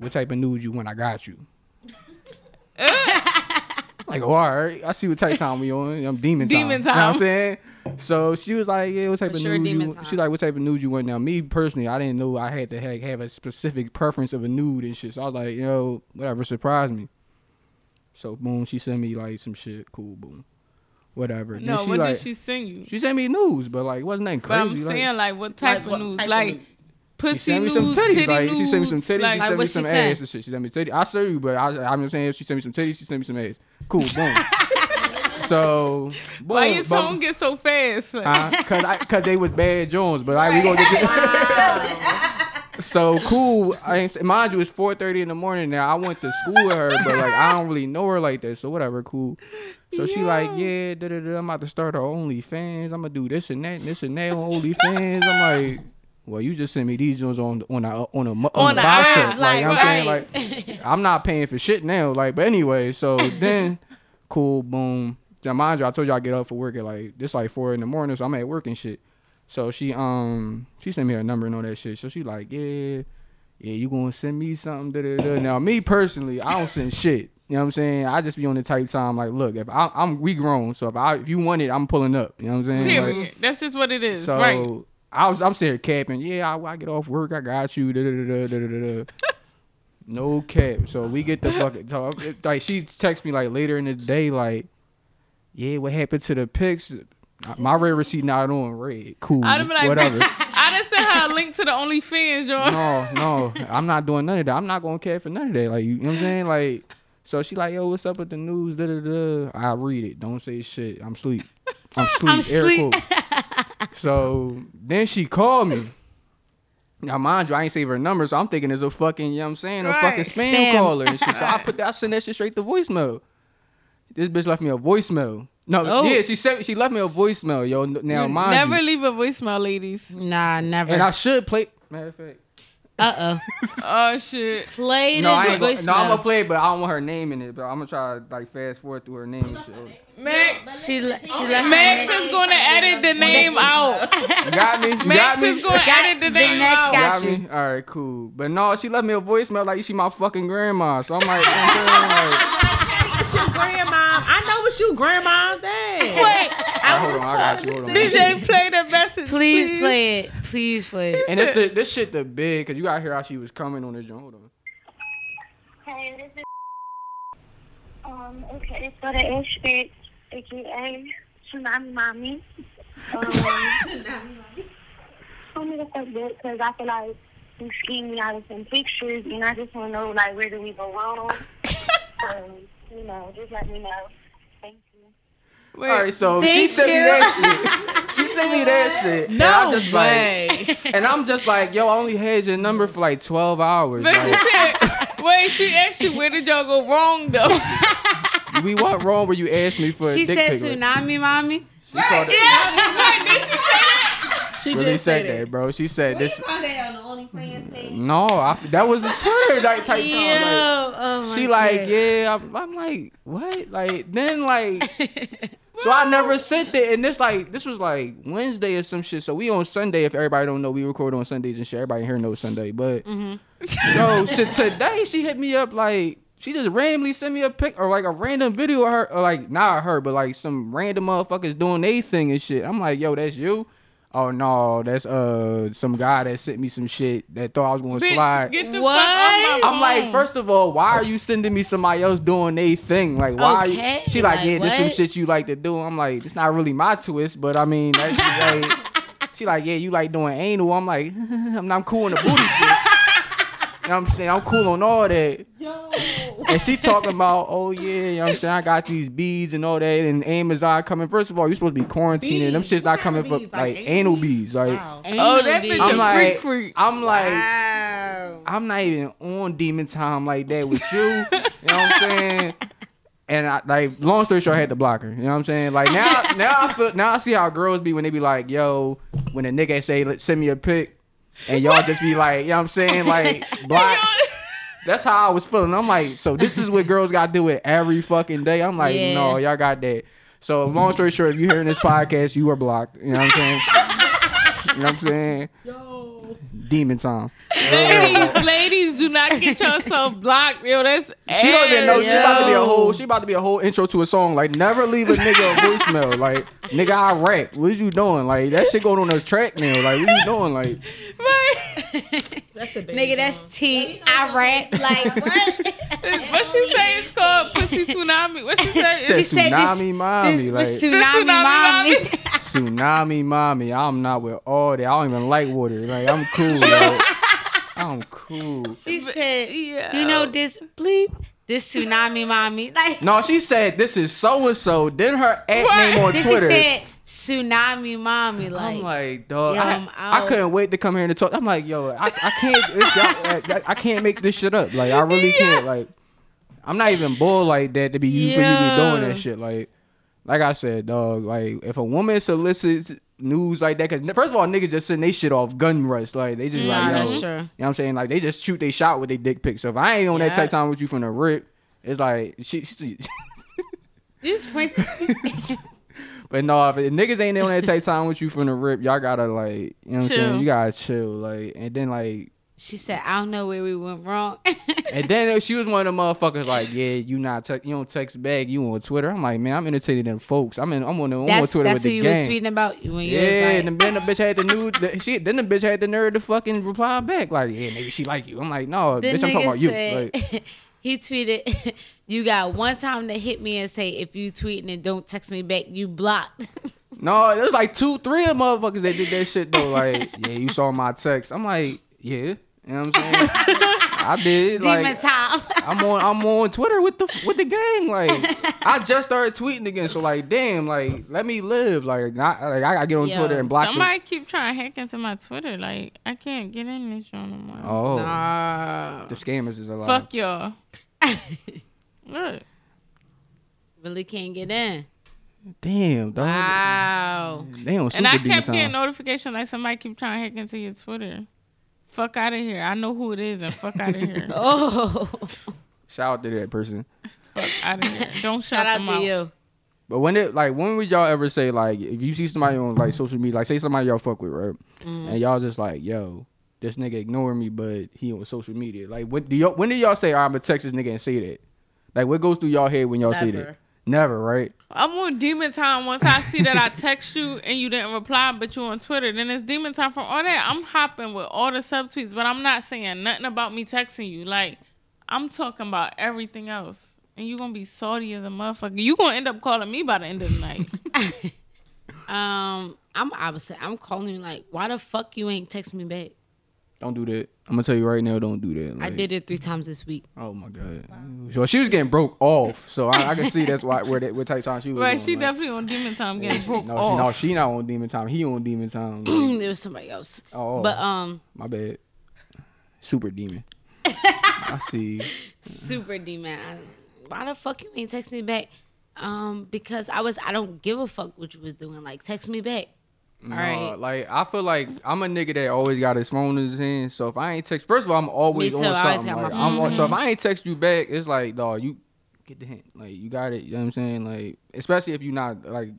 what type of nude you want? I got you. Uh. like, oh, all right. I see what type of time we on. I'm demon time. Demon time. You know what I'm saying? So she was like, yeah, what type For of sure, nude demon you time. She like, what type of nude you want now? Me personally, I didn't know I had to have, have a specific preference of a nude and shit. So I was like, you know, whatever, surprise me. So boom, she sent me like some shit. Cool, boom. Whatever. No, she what like, did she send you? She sent me news, but like it wasn't nothing But crazy. I'm like, saying, like, what type Like, of what news? type like, news? Pussy she sent me some titties. titty like she sent me some titties. Like, she sent me what some she ass sent? and shit. She sent me titties. I saw you, but I, I'm just saying she sent me some titties. She sent me some ass. Cool, boom. so, boom. why your but- tone get so fast? Uh, cause I, cause they was bad Jones, but I we gonna get to, so cool. I ain't- mind you, it's four thirty in the morning now. I went to school with her, but like I don't really know her like that. So whatever, cool. So she like, yeah, da, da, da, I'm about to start her OnlyFans. I'm gonna do this and that, and this and that on OnlyFans. I'm like, well, you just sent me these Jones on on a on a on, On a app, Like, you know I'm saying, like I'm not paying for shit now. Like, but anyway, so then cool, boom. Now mind you, I told you I get up for work at like this like four in the morning, so I'm at work and shit. So she um she sent me her number and all that shit. So she like, yeah, yeah, you gonna send me something? Da, da, da. Now me personally, I don't send shit. You know what I'm saying? I just be on the type time like, look, if I, I'm we grown, so if I if you want it, I'm pulling up. You know what I'm saying? Like, Period. That's just what it is, so right? I was I'm sitting here capping. Yeah, I, I get off work. I got you. Da, da, da, da, da, da, da. no cap. So we get the fucking talk. Like she texts me like later in the day, like, yeah, what happened to the pics? My read receipt not on read. Cool. I'd be like, whatever. I done sent her a link to the OnlyFans, John. no, no, I'm not doing none of that. I'm not gonna care for none of that. Like you know what I'm saying? Like, so she like, yo, what's up with the news? Da da da. I read it. Don't say shit. I'm sleep. I'm sleep. I'm Air sleep. quotes. So then she called me. Now, mind you, I ain't save her number, so I'm thinking it's a fucking, you know what I'm saying, a Right. fucking spam, Spam. caller and shit. So I put that, I sent that shit straight to voicemail. This bitch left me a voicemail. No, Oh. yeah, she sent, she left me a voicemail, yo. Now, mind you Never you, leave a voicemail, ladies. Nah, never. and I should play. Matter of fact, uh oh. Oh shit. Play no, I the ain't gonna, voicemail. no, I'm gonna play it, but I don't want her name in it. But I'm gonna try to like fast forward through her name and shit. Max, She le- she left Max is gonna edit the name out. You got me? You got Max me? is gonna edit the the name next out. Got Got you. me? All right, cool. But no, she left me a voicemail like she my fucking grandma. So I'm like, you I'm saying? It's your grandma. I know it's you, grandma. Dang. Wait, like hold on, I got you. Hold on. DJ, play the message. please play it. Please play it. And this the this shit the big because you gotta hear how she was coming on the joint. Hold on. Hey, this is um okay, so the Ashford, aka Tsunami Mommy. Um, Tell me the fuck good because I feel like you schemed me out of some pictures and I just want to know like where do we go wrong. um, you know, just let me know. Thank you. Wait, All right, so she Thank sent me that shit. She sent me that shit. and I No just way. like, and I'm just like, yo, I only had your number for like 12 hours. but she said, wait, she asked you where did y'all go wrong though? we what wrong where you asked me for a She dick said pic? Like, tsunami, mommy. She called it, Wait, did she say that? She really did say said that, that. bro. She said this. on the OnlyFans page. No, I, that was the Twitter like type Yo. Like, oh my she like, yeah, I'm, I'm like, what? Like, then like, so I never sent it, and this like, this was like Wednesday or some shit. So we on Sunday. If everybody don't know, we record on Sundays and shit. Everybody here knows Sunday, but mm-hmm. yo, shit, today she hit me up like. She just randomly sent me a pic or like a random video of her, or like not her, but like some random motherfuckers doing they thing and shit. I'm like, yo, that's you. Oh no, that's uh some guy that sent me some shit that thought I was gonna Bitch, slide. get the What? fuck off my I'm like, first of all, why are you sending me somebody else doing a thing? Like, why? Are you? She like, like, yeah, this some shit you like to do. I'm like, it's not really my twist, but I mean, that's like, she like, yeah, you like doing anal. I'm like, I'm not cool on the booty shit. You know what I'm saying? I'm cool on all that. And she's talking about, oh yeah, you know what I'm saying? I got these beads and all that, and Amazon coming. First of all, you're supposed to be quarantining. Them shit's What not coming of for like, Like anal anal beads. Like, Wow. Oh, that bitch I'm a like, freak freak. I'm like, Wow. I'm not even on demon time like that with you. you know what I'm saying? And I like long story short, I had to block her. You know what I'm saying? Like now, now I feel now I see how girls be when they be like, "Yo," when a nigga say, "Send me a pic," and y'all just be like, you know what I'm saying? Like block. That's how I was feeling. I'm like, so this is what girls got to do it every fucking day. I'm like, Yeah. no, y'all got that. So long story short, if you're hearing this podcast, you are blocked. You know what I'm saying? you know what I'm saying? Demon song. ladies, ladies, do not get yourself blocked, yo. That's She don't even know. She about to be a whole. She about to be a whole intro to a song. Like never leave a nigga a voicemail. Like nigga, I rap. What you doing? Like that shit going on the track now. Like what you doing? Like That's a baby Nigga, that's T. I rap like what? what she say is called pussy tsunami. What she say? Said She said this- tsunami mommy. this like was This tsunami, mommy. tsunami mommy. I'm not with all that. I don't even like water. Like I'm cool. yo. I'm cool. she said, Yeah. you know this bleep, this tsunami, mommy. Like No, she said this is so and so. Then her at What? name on then Twitter. she said tsunami, mommy. Like, I'm like, dog. yo, I, I'm I out. couldn't wait to come here and talk. I'm like, yo, I, I can't. It's, I, I can't make this shit up. Like, I really can't. Like, I'm not even bull like that to be you for you be doing that shit. Like, like I said, dog. Like, if a woman solicits news like that, because first of all, niggas just send they shit off gun rush. Like, they just Nah, like, yo, you know what I'm saying? Like, they just shoot they shot with their dick pic. So if I ain't on that Yeah. type time with you from the rip, it's like she. she just wait. But no, if niggas ain't on that type time with you from the rip, y'all gotta like, you know what I'm saying? You gotta chill, like, and then like, she said, I don't know where we went wrong. and then she was one of the motherfuckers like, yeah, you not, te- you don't text back, you on Twitter. I'm like, man, I'm entertaining them folks. I'm in, I'm on, the, I'm on that's Twitter that's with who the you gang. was tweeting about when you yeah, was and like, then the bitch had the new, the, she, then the bitch had the nerve to fucking reply back like, yeah, maybe she like you. I'm like, no, the bitch, I'm talking about you. said, Like, he tweeted, you got one time to hit me and say, if you tweeting and don't text me back, you blocked. No, there's like two, three of motherfuckers that did that shit though. Like, yeah, you saw my text. I'm like, yeah. You know what I'm saying? I did. Demon Like, time. I'm on I'm on Twitter with the with the gang. Like I just started tweeting again, so like damn, like let me live. Like not like I gotta get on Yo, Twitter and block them. Somebody keep trying to hack into my Twitter. Like I can't get in this show no more. Oh, Nah. the scammers is alive. Fuck y'all. Look. Really can't get in. Damn, dog. Wow. They on super And I kept getting time. notification like somebody keep trying to hack into your Twitter. Fuck out of here. I know who it is and fuck out of here. Oh. Shout out to that person. fuck out of here. Don't Shout shout out them to out. you. But when it like when would y'all ever say like if you see somebody on like social media like say somebody y'all fuck with right Mm-hmm. and y'all just like yo this nigga ignoring me but he on social media like what do y'all when do y'all say I'm a Texas nigga and say that like what goes through y'all head when y'all say that Never. never right I'm on demon time once I see that I text you and you didn't reply, but you on Twitter. Then it's demon time from all that. I'm hopping with all the subtweets, but I'm not saying nothing about me texting you. Like I'm talking about everything else. And you gonna be salty as a motherfucker. You gonna end up calling me by the end of the night. Um, I'm opposite. I'm calling you like, why the fuck you ain't text me back? Don't do that I'm gonna tell you right now don't do that I did it three times this week. oh my god so she was getting broke off so I, I can see that's why where that what type of time she was right, on, she like, definitely on demon time getting broke no, off. she, no she not on demon time he on demon time like, it was somebody else. oh But um, my bad super demon I see super demon. I- Why the fuck you ain't text me back? Um, because I was I don't give a fuck what you was doing. Like text me back. All No, right. like I feel like I'm a nigga that always got his phone in his hand. So if I ain't text, first of all, I'm always on I always something. Like, phone. I'm, so if I ain't text you back, it's like, dog, you get the hint. Like you got it. You know what I'm saying? Like especially if you're not like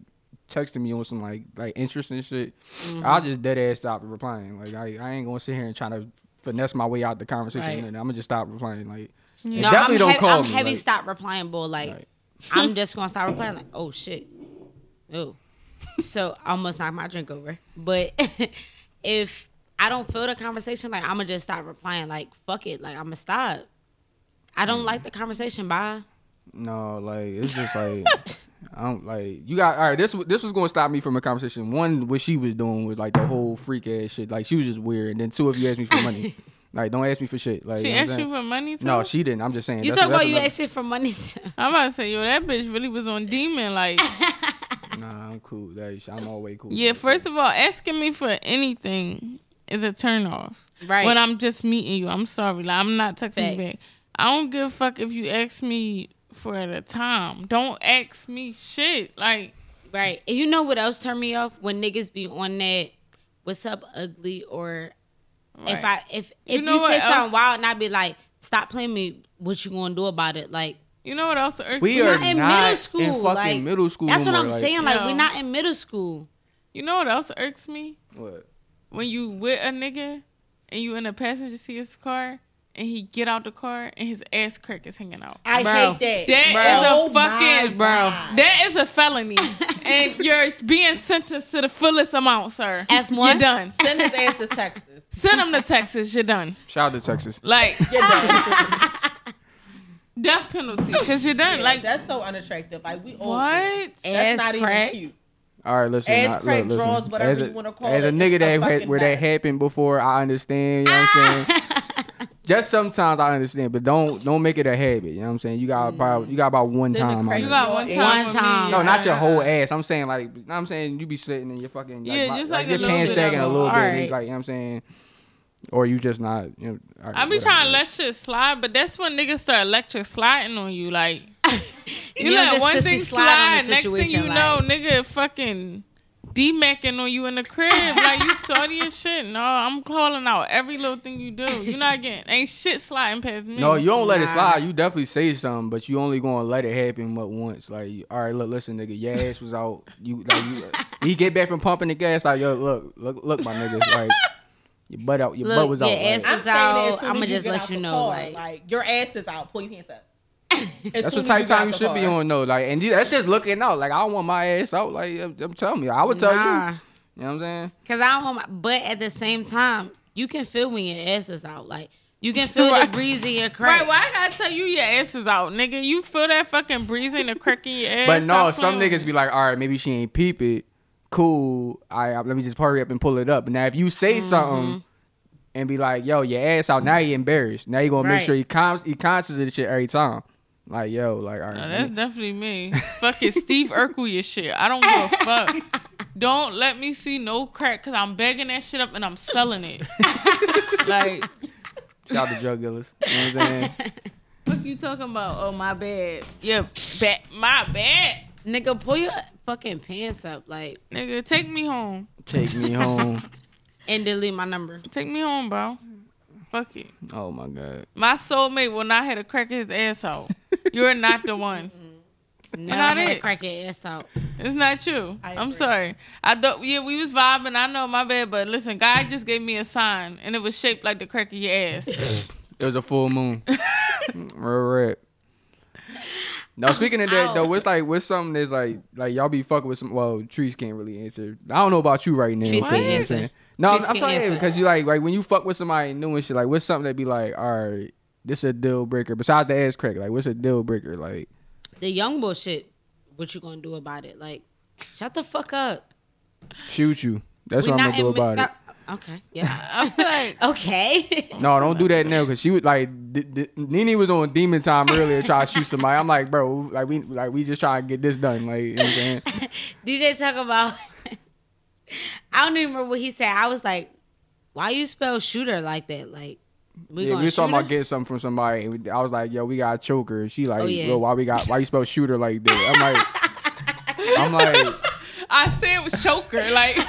texting me on some like like interesting shit, Mm-hmm. I'll just dead ass stop replying. Like I, I ain't gonna sit here and try to finesse my way out the conversation. Right. And I'm gonna just stop replying. Like No, definitely I'm don't heavy, call I'm me. heavy like, stop replying, bull. Like Right. I'm just gonna stop replying. Like oh shit, oh. So I almost knocked my drink over. But if I don't feel the conversation, like I'm gonna just stop replying. Like fuck it. Like I'm gonna stop. I don't like mm. the conversation. Bye. No, like it's just like I don't like you got all right. This this was gonna stop me from a conversation. One, what she was doing was like the whole freak ass shit. Like she was just weird. And then two, if you asked me for money, like don't ask me for shit. Like she you know asked you for money too? No, she didn't. I'm just saying. You talk about you another- asking for money. Too. I'm about to say, yo, that bitch really was on demon. Like, Nah, I'm cool. That is- I'm always cool. yeah, first of all, asking me for anything is a turn off. Right. When I'm just meeting you, I'm sorry. Like, I'm not texting you back. I don't give a fuck if you ask me for at a time. Don't ask me shit. Like, Right. And you know what else turned me off? When niggas be on that what's up ugly or if. I if You if know you, say what something wild and I be like, stop playing me, what you gonna do about it? Like you know what else irks We me? are not in not middle school. in fucking like, middle school That's no what more, I'm like- saying. Like Yo. we're not in middle school. You know what else irks me? What? When you with a nigga and you in a passenger seat of his car and he get out the car and his ass crack is hanging out. I Bro. hate that. That is Bro. a Oh fucking bro. God. That is a felony, and you're being sentenced to the fullest amount, sir. F1? You're done. Send his ass to Texas. Send him to Texas. You're done. Shout out to Texas. Like You're done. death penalty, cause you're done. Yeah, like that's so unattractive. Like we all what? That's Ass not crack. even cute. All right, listen. Ass I- crack, look, draws, whatever as a, you wanna call as a it, nigga it's a that had, fucking where that happened before, I understand. You know what I'm saying? Ah! Just sometimes I understand, but don't don't make it a habit. You know what I'm saying? You got about mm. you got about one Then time. crack You got one time. One time. No, not your whole ah. ass. I'm saying like, you know what I'm saying you be sitting and you're fucking like, Yeah, my- just like like a your little pants bit sagging a little bit, and Alright. like you know what I'm saying, or you just not. You know, all right, I be whatever. trying to let shit slide, but that's when niggas start electric sliding on you. Like you You let just one thing slide, slide on next thing situation, you know, like- nigga fucking D-macking on you in the crib. like you salty as shit. No, I'm calling out every little thing you do. You not getting ain't shit sliding past me. No, you don't let it slide. You definitely say something, but you only gonna let it happen but once. Like, all right, look, listen, nigga, your ass was out. You like you. he get back from pumping the gas. Like, yo, look, look, look, my nigga, like your butt out. Your Look, butt was your out. ass like- I'm was saying out, that as soon I'ma just let you know, car, like- your ass is out. Pull your pants up. That's soon what type get time you should the be on though. Like, and you- that's just looking out. Like, I don't want my ass out. Like, I'm, I'm telling you, I would tell Nah. you. You know what I'm saying? Cause I don't want my, but at the same time, you can feel when your ass is out. Like you can feel Right. the breeze in your crack. Right, why I gotta tell you your ass is out, nigga? You feel that fucking breeze in the crack in your ass? But no, some niggas be like, all right, maybe she ain't peep it, cool. I let me just hurry up and pull it up. Now if you say Mm-hmm. something and be like, yo, your ass out, now you embarrassed. Now you gonna make sure you con- you conscious of the shit every time. Like yo, like all right. No, that's me- definitely me. Fucking Steve Urkel your shit. I don't give a fuck. Don't let me see no crack because I'm begging that shit up and I'm selling it. like, Shout out to drug dealers. You know what I'm saying? what you talking about? Oh, my bad. Yeah, bad. My bad. Nigga, pull your fucking pants up, like, Nigga, take me home. Take me home. and delete my number. Take me home, bro. Fuck it. Oh my god. My soulmate will not have to crack his ass out. You're not the one. Now not I had to it. crack your ass out. It's not you. I I'm sorry. I thought yeah, we was vibing. I know my bad, but listen, God just gave me a sign, and it was shaped like the crack of your ass. It was a full moon. right, right. Now speaking of that though, what's like what's something that's like like y'all be fucking with some well, trees can't really answer. I don't know about you right now. Trees can't you know what I'm answer. No, I'm, Trees I'm saying answer. because you like like when you fuck with somebody new and shit, like what's something that be like, all right, this a deal breaker. Besides the ass crack, like what's a deal breaker? Like The young bullshit, what you gonna do about it? Like, shut the fuck up. shoot you. That's We what I'm gonna do about it. not- Okay, yeah. I'm like, okay. No, don't do that now because she was like, d- d- Nene was on demon time earlier trying to shoot somebody. I'm like, bro, like we like we just trying to get this done. Like, you know what I'm saying? DJ talk about. I don't even remember what he said. I was like, "Why you spell shooter like that?" Like, we yeah, gonna we was talking shoot about getting something from somebody. I was like, yo, we got a choker. She like, Oh, yeah. yo, why we got why you spell shooter like that? I'm like, I'm like, I said it was choker. Like,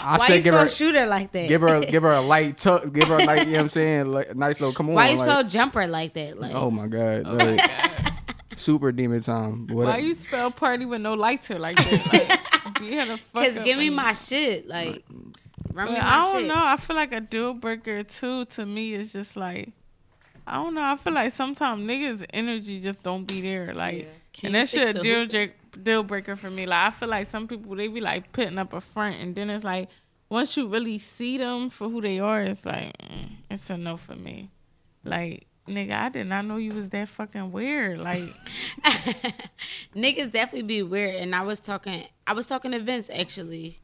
I Why said you give spell her. shooter like that? Give her, give her a light tuck. Give her a light. You know what I'm saying? Like, a nice little. Come on. Why you like- spell jumper like that? Like, Oh my god. Oh like, Super demon time. What why you spell party with no lighter like that? Like, you had a fuck cause give me my shit. Like, mm. run me my I don't shit. know. I feel like a deal breaker too. To me, is just like I don't know. I feel like sometimes niggas' energy just don't be there. Like, Can and that fix shit a deal hookah? Deal breaker for me. Like, I feel like some people they be like putting up a front, and then it's like once you really see them for who they are, it's like mm, it's a no for me. Like, nigga, I did not know you was that fucking weird. Like, Niggas definitely be weird. And I was talking, I was talking to Vince actually.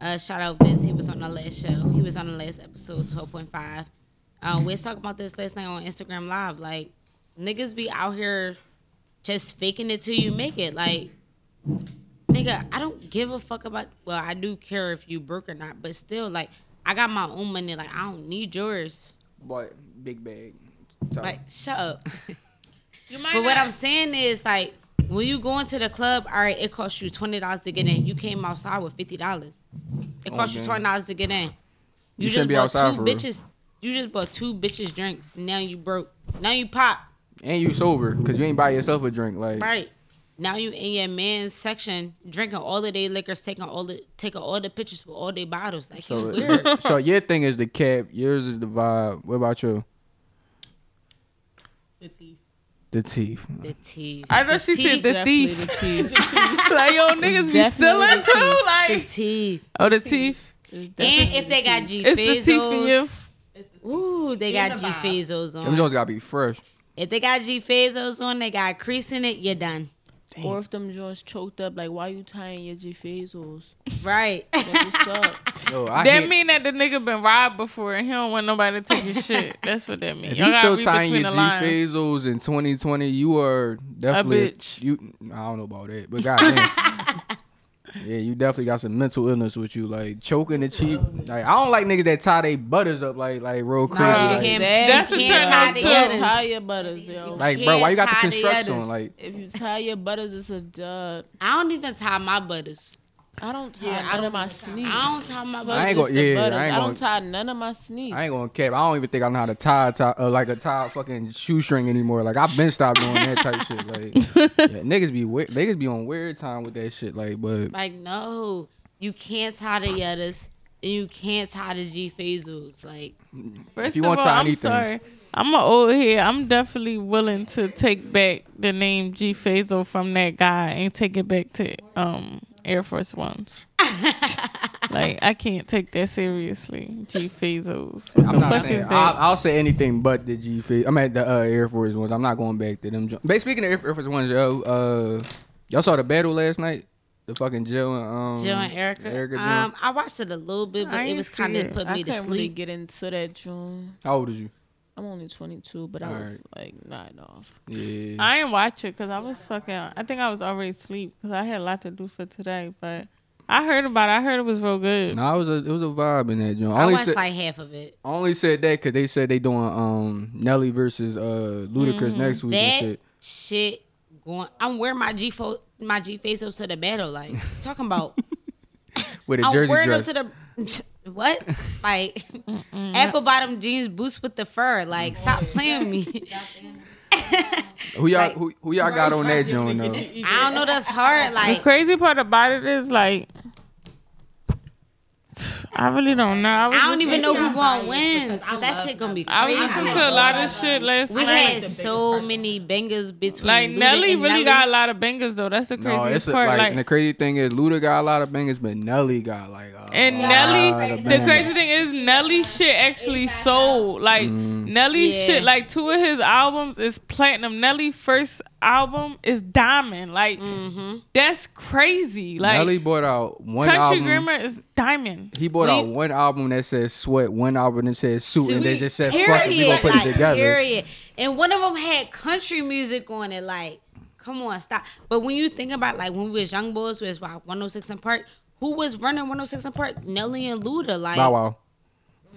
Uh, shout out Vince. He was on the last show. He was on the last episode, twelve point five. Um, we was talking about this last night on Instagram Live. Like, niggas be out here just faking it till you make it. Like, nigga, I don't give a fuck about. Well, I do care if you broke or not, but still, like, I got my own money. Like, I don't need yours. Boy, big bag. So, Like, shut up. you might. But what I'm saying is like when you go into the club, all right, it costs you twenty dollars to get in. You came outside with fifty dollars. It oh, costs you twenty dollars to get in. You You, just be bought outside two for real. bitches. You just bought two bitches drinks. Now you broke. Now you pop. and you sober because you ain't buy yourself a drink. Like, Right. Now you in your man's section drinking all of their liquors, taking all the taking all the pictures with all their bottles. Like so, you weird. so your thing is the cap. Yours is the vibe. What about you? The teeth. The teeth. the teeth. I thought she said the Definitely thief. the teeth. like, yo, niggas be definitely stealing the too. The teeth. oh, the teeth. And if they got G It's the teeth for you. Fazos. Ooh, they And got the G vibe. Fazos on. Them joints gotta be fresh. If they got G Fazos on, they got crease in it, you're done. Or if them joints choked up, like why you tying your G Fazos? Right. Like, what's up? Yo, I That hate- mean that the nigga been robbed before and he don't want nobody to take his shit. That's what that mean. If Y'all you still tying your the G lines. In 2020, you are definitely a bitch. You, I don't know about that, but goddamn, yeah, you definitely got some mental illness with you, like choking the cheek. Like I don't like niggas that tie they butters up like like real crazy. Nah, like, can't- That's a you turn can't tie too. Tie your butters, yo. like, bro, why you got the Can't tie the construction. Like, if you tie your butters, it's a dub. I don't even tie my butters. I don't tie Yeah, I none don't of my even sneaks. I don't tie my Fuck I ain't butters. gonna- just the yeah, I ain't gonna- don't tie none of my sneaks. I ain't gonna cap. I don't even think I know how to tie, tie uh, like a tie fucking shoestring anymore. Like I've been stopped doing that type shit. Like yeah, niggas be weird. Niggas be on weird time with that shit. Like, but Like, no. You can't tie the others. And you can't tie the G Fazos. Like, First you of want all, to tie I'm anything. sorry. I'm an old head. I'm definitely willing to take back the name G Fazo from that guy and take it back to um Air Force Ones. like I can't take that seriously. G Fazos. What I'm the fuck saying, is that? I'll, I'll say anything but the G Fezos. I'm at the uh, Air Force ones. I'm not going back to them. jo- But speaking of Air Air Force ones, yo, uh, y'all saw the battle last night. The fucking Jill and um Jill and Erykah. Erykah um, I watched it a little bit, but I it was kind of put I me to couldn't really sleep. get into that June. How old is you? I'm only 22, but I was Alright. like nine off. Yeah. I ain't watch it because I was fucking. I think I was already asleep because I had a lot to do for today. But I heard about it. I heard it was real good. No, it was a it was a vibe in that joint. I Only watched said, like half of it. I only said that because they said they doing um Nelly versus uh Ludacris next week That and shit. shit going. I'm wearing my G fo- my G facials to the battle. Like talking about. With a I'm jersey wearing dress. them to the. What? Like apple bottom jeans, boots with the fur. Like stop playing me. who y'all like- who, who y'all got on that joint though? I don't know. That's hard. Like the crazy part about it is like. I really don't know. I, I don't even know who gonna win. That shit gonna be crazy. I was listening to a lot of shit last We night. had so many bangers between Like Luda Nelly and really Nelly. got a lot of bangers though. That's the No, craziest it's a, part. like, Like, and the crazy thing is Luda got a lot of bangers, but Nelly got like a and lot Nelly, of the crazy thing is Nelly shit actually sold. Like Mm. Nelly Yeah. shit, like two of his albums is platinum. Nelly first album is diamond. Like Mm-hmm. that's crazy. Like Nelly bought out one Country album. Grammar is diamond. He bought We- out one album that says sweat, one album that says suit, and they just said fuck it, we Period. gonna put like, it together. Period. And one of them had country music on it. Like, come on, stop. But when you think about like when we was young boys, we was like 106 & Park. Who was running 106 & Park? Nelly and Luda. Like, Bow Wow.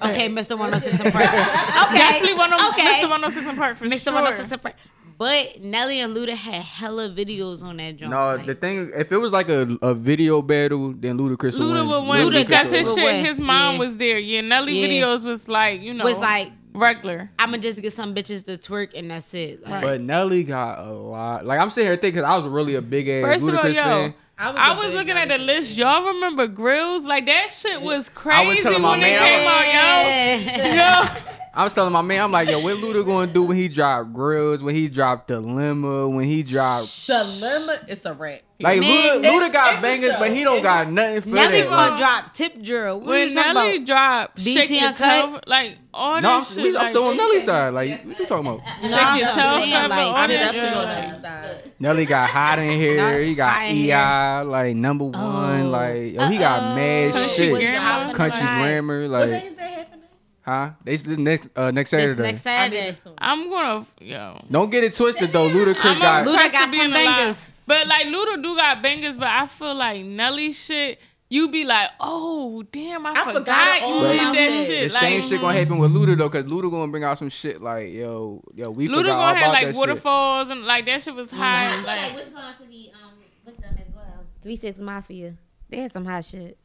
okay, Mr. 106 & Park. Okay, Definitely one of okay. Mr. 106 & Park for Mr. sure. 106 & Park. But Nelly and Luda had hella videos on that joint. No, like, the thing, if it was like a, a video battle, then Ludacris would Luda win. would win Luda because his shit, win. his mom Yeah. was there. Yeah, Nelly Yeah. videos was like you know was like regular. I'ma just get some bitches to twerk and that's it. Like, But Nelly got a lot. Like I'm sitting here thinking, I was really a big ass First of all, Ludacris yo, fan. I was looking at the list. Y'all remember grills? Like that shit was crazy telling my when man, it I came out, yo. Yo, I was telling my man, I'm like, yo, what Luda gonna do when he drop grills, when he drop Dilemma, when he drop Dilemma is a rap. like Man, Luda, Luda got bangers, but he don't got nothing for Nelly that. gonna like- drop tip drill. What when you talking Nelly about? dropped BT Shake Your Uncut? Tail, like all no, I'm, that shit. I'm like, still on Nelly's side. Like, what you talking about? No, Shake I'm Your just Tail saying, like, all that shit. Nelly got hot in here. Not He got EI, like number one. Oh, like, yo, he got mad shit. Country grammar, like, is that happening? Huh? They this next uh, next This Saturday. next Saturday. I'm gonna yo. Don't get it twisted though. Ludacris I'm got. Luda impressed got some in the bangers. But like Luda do got bangers, but I feel like Nelly shit. You be like, oh damn, I, I forgot, forgot you all did that that. shit. The like, same shit gonna happen with Luda though, cause Luda gonna bring out some shit like, yo, yo, we Luda forgot gonna have about like that shit. waterfalls and like that shit was I high. feel Like, like which one should be um with them as well. Three Six Mafia. They had some hot shit.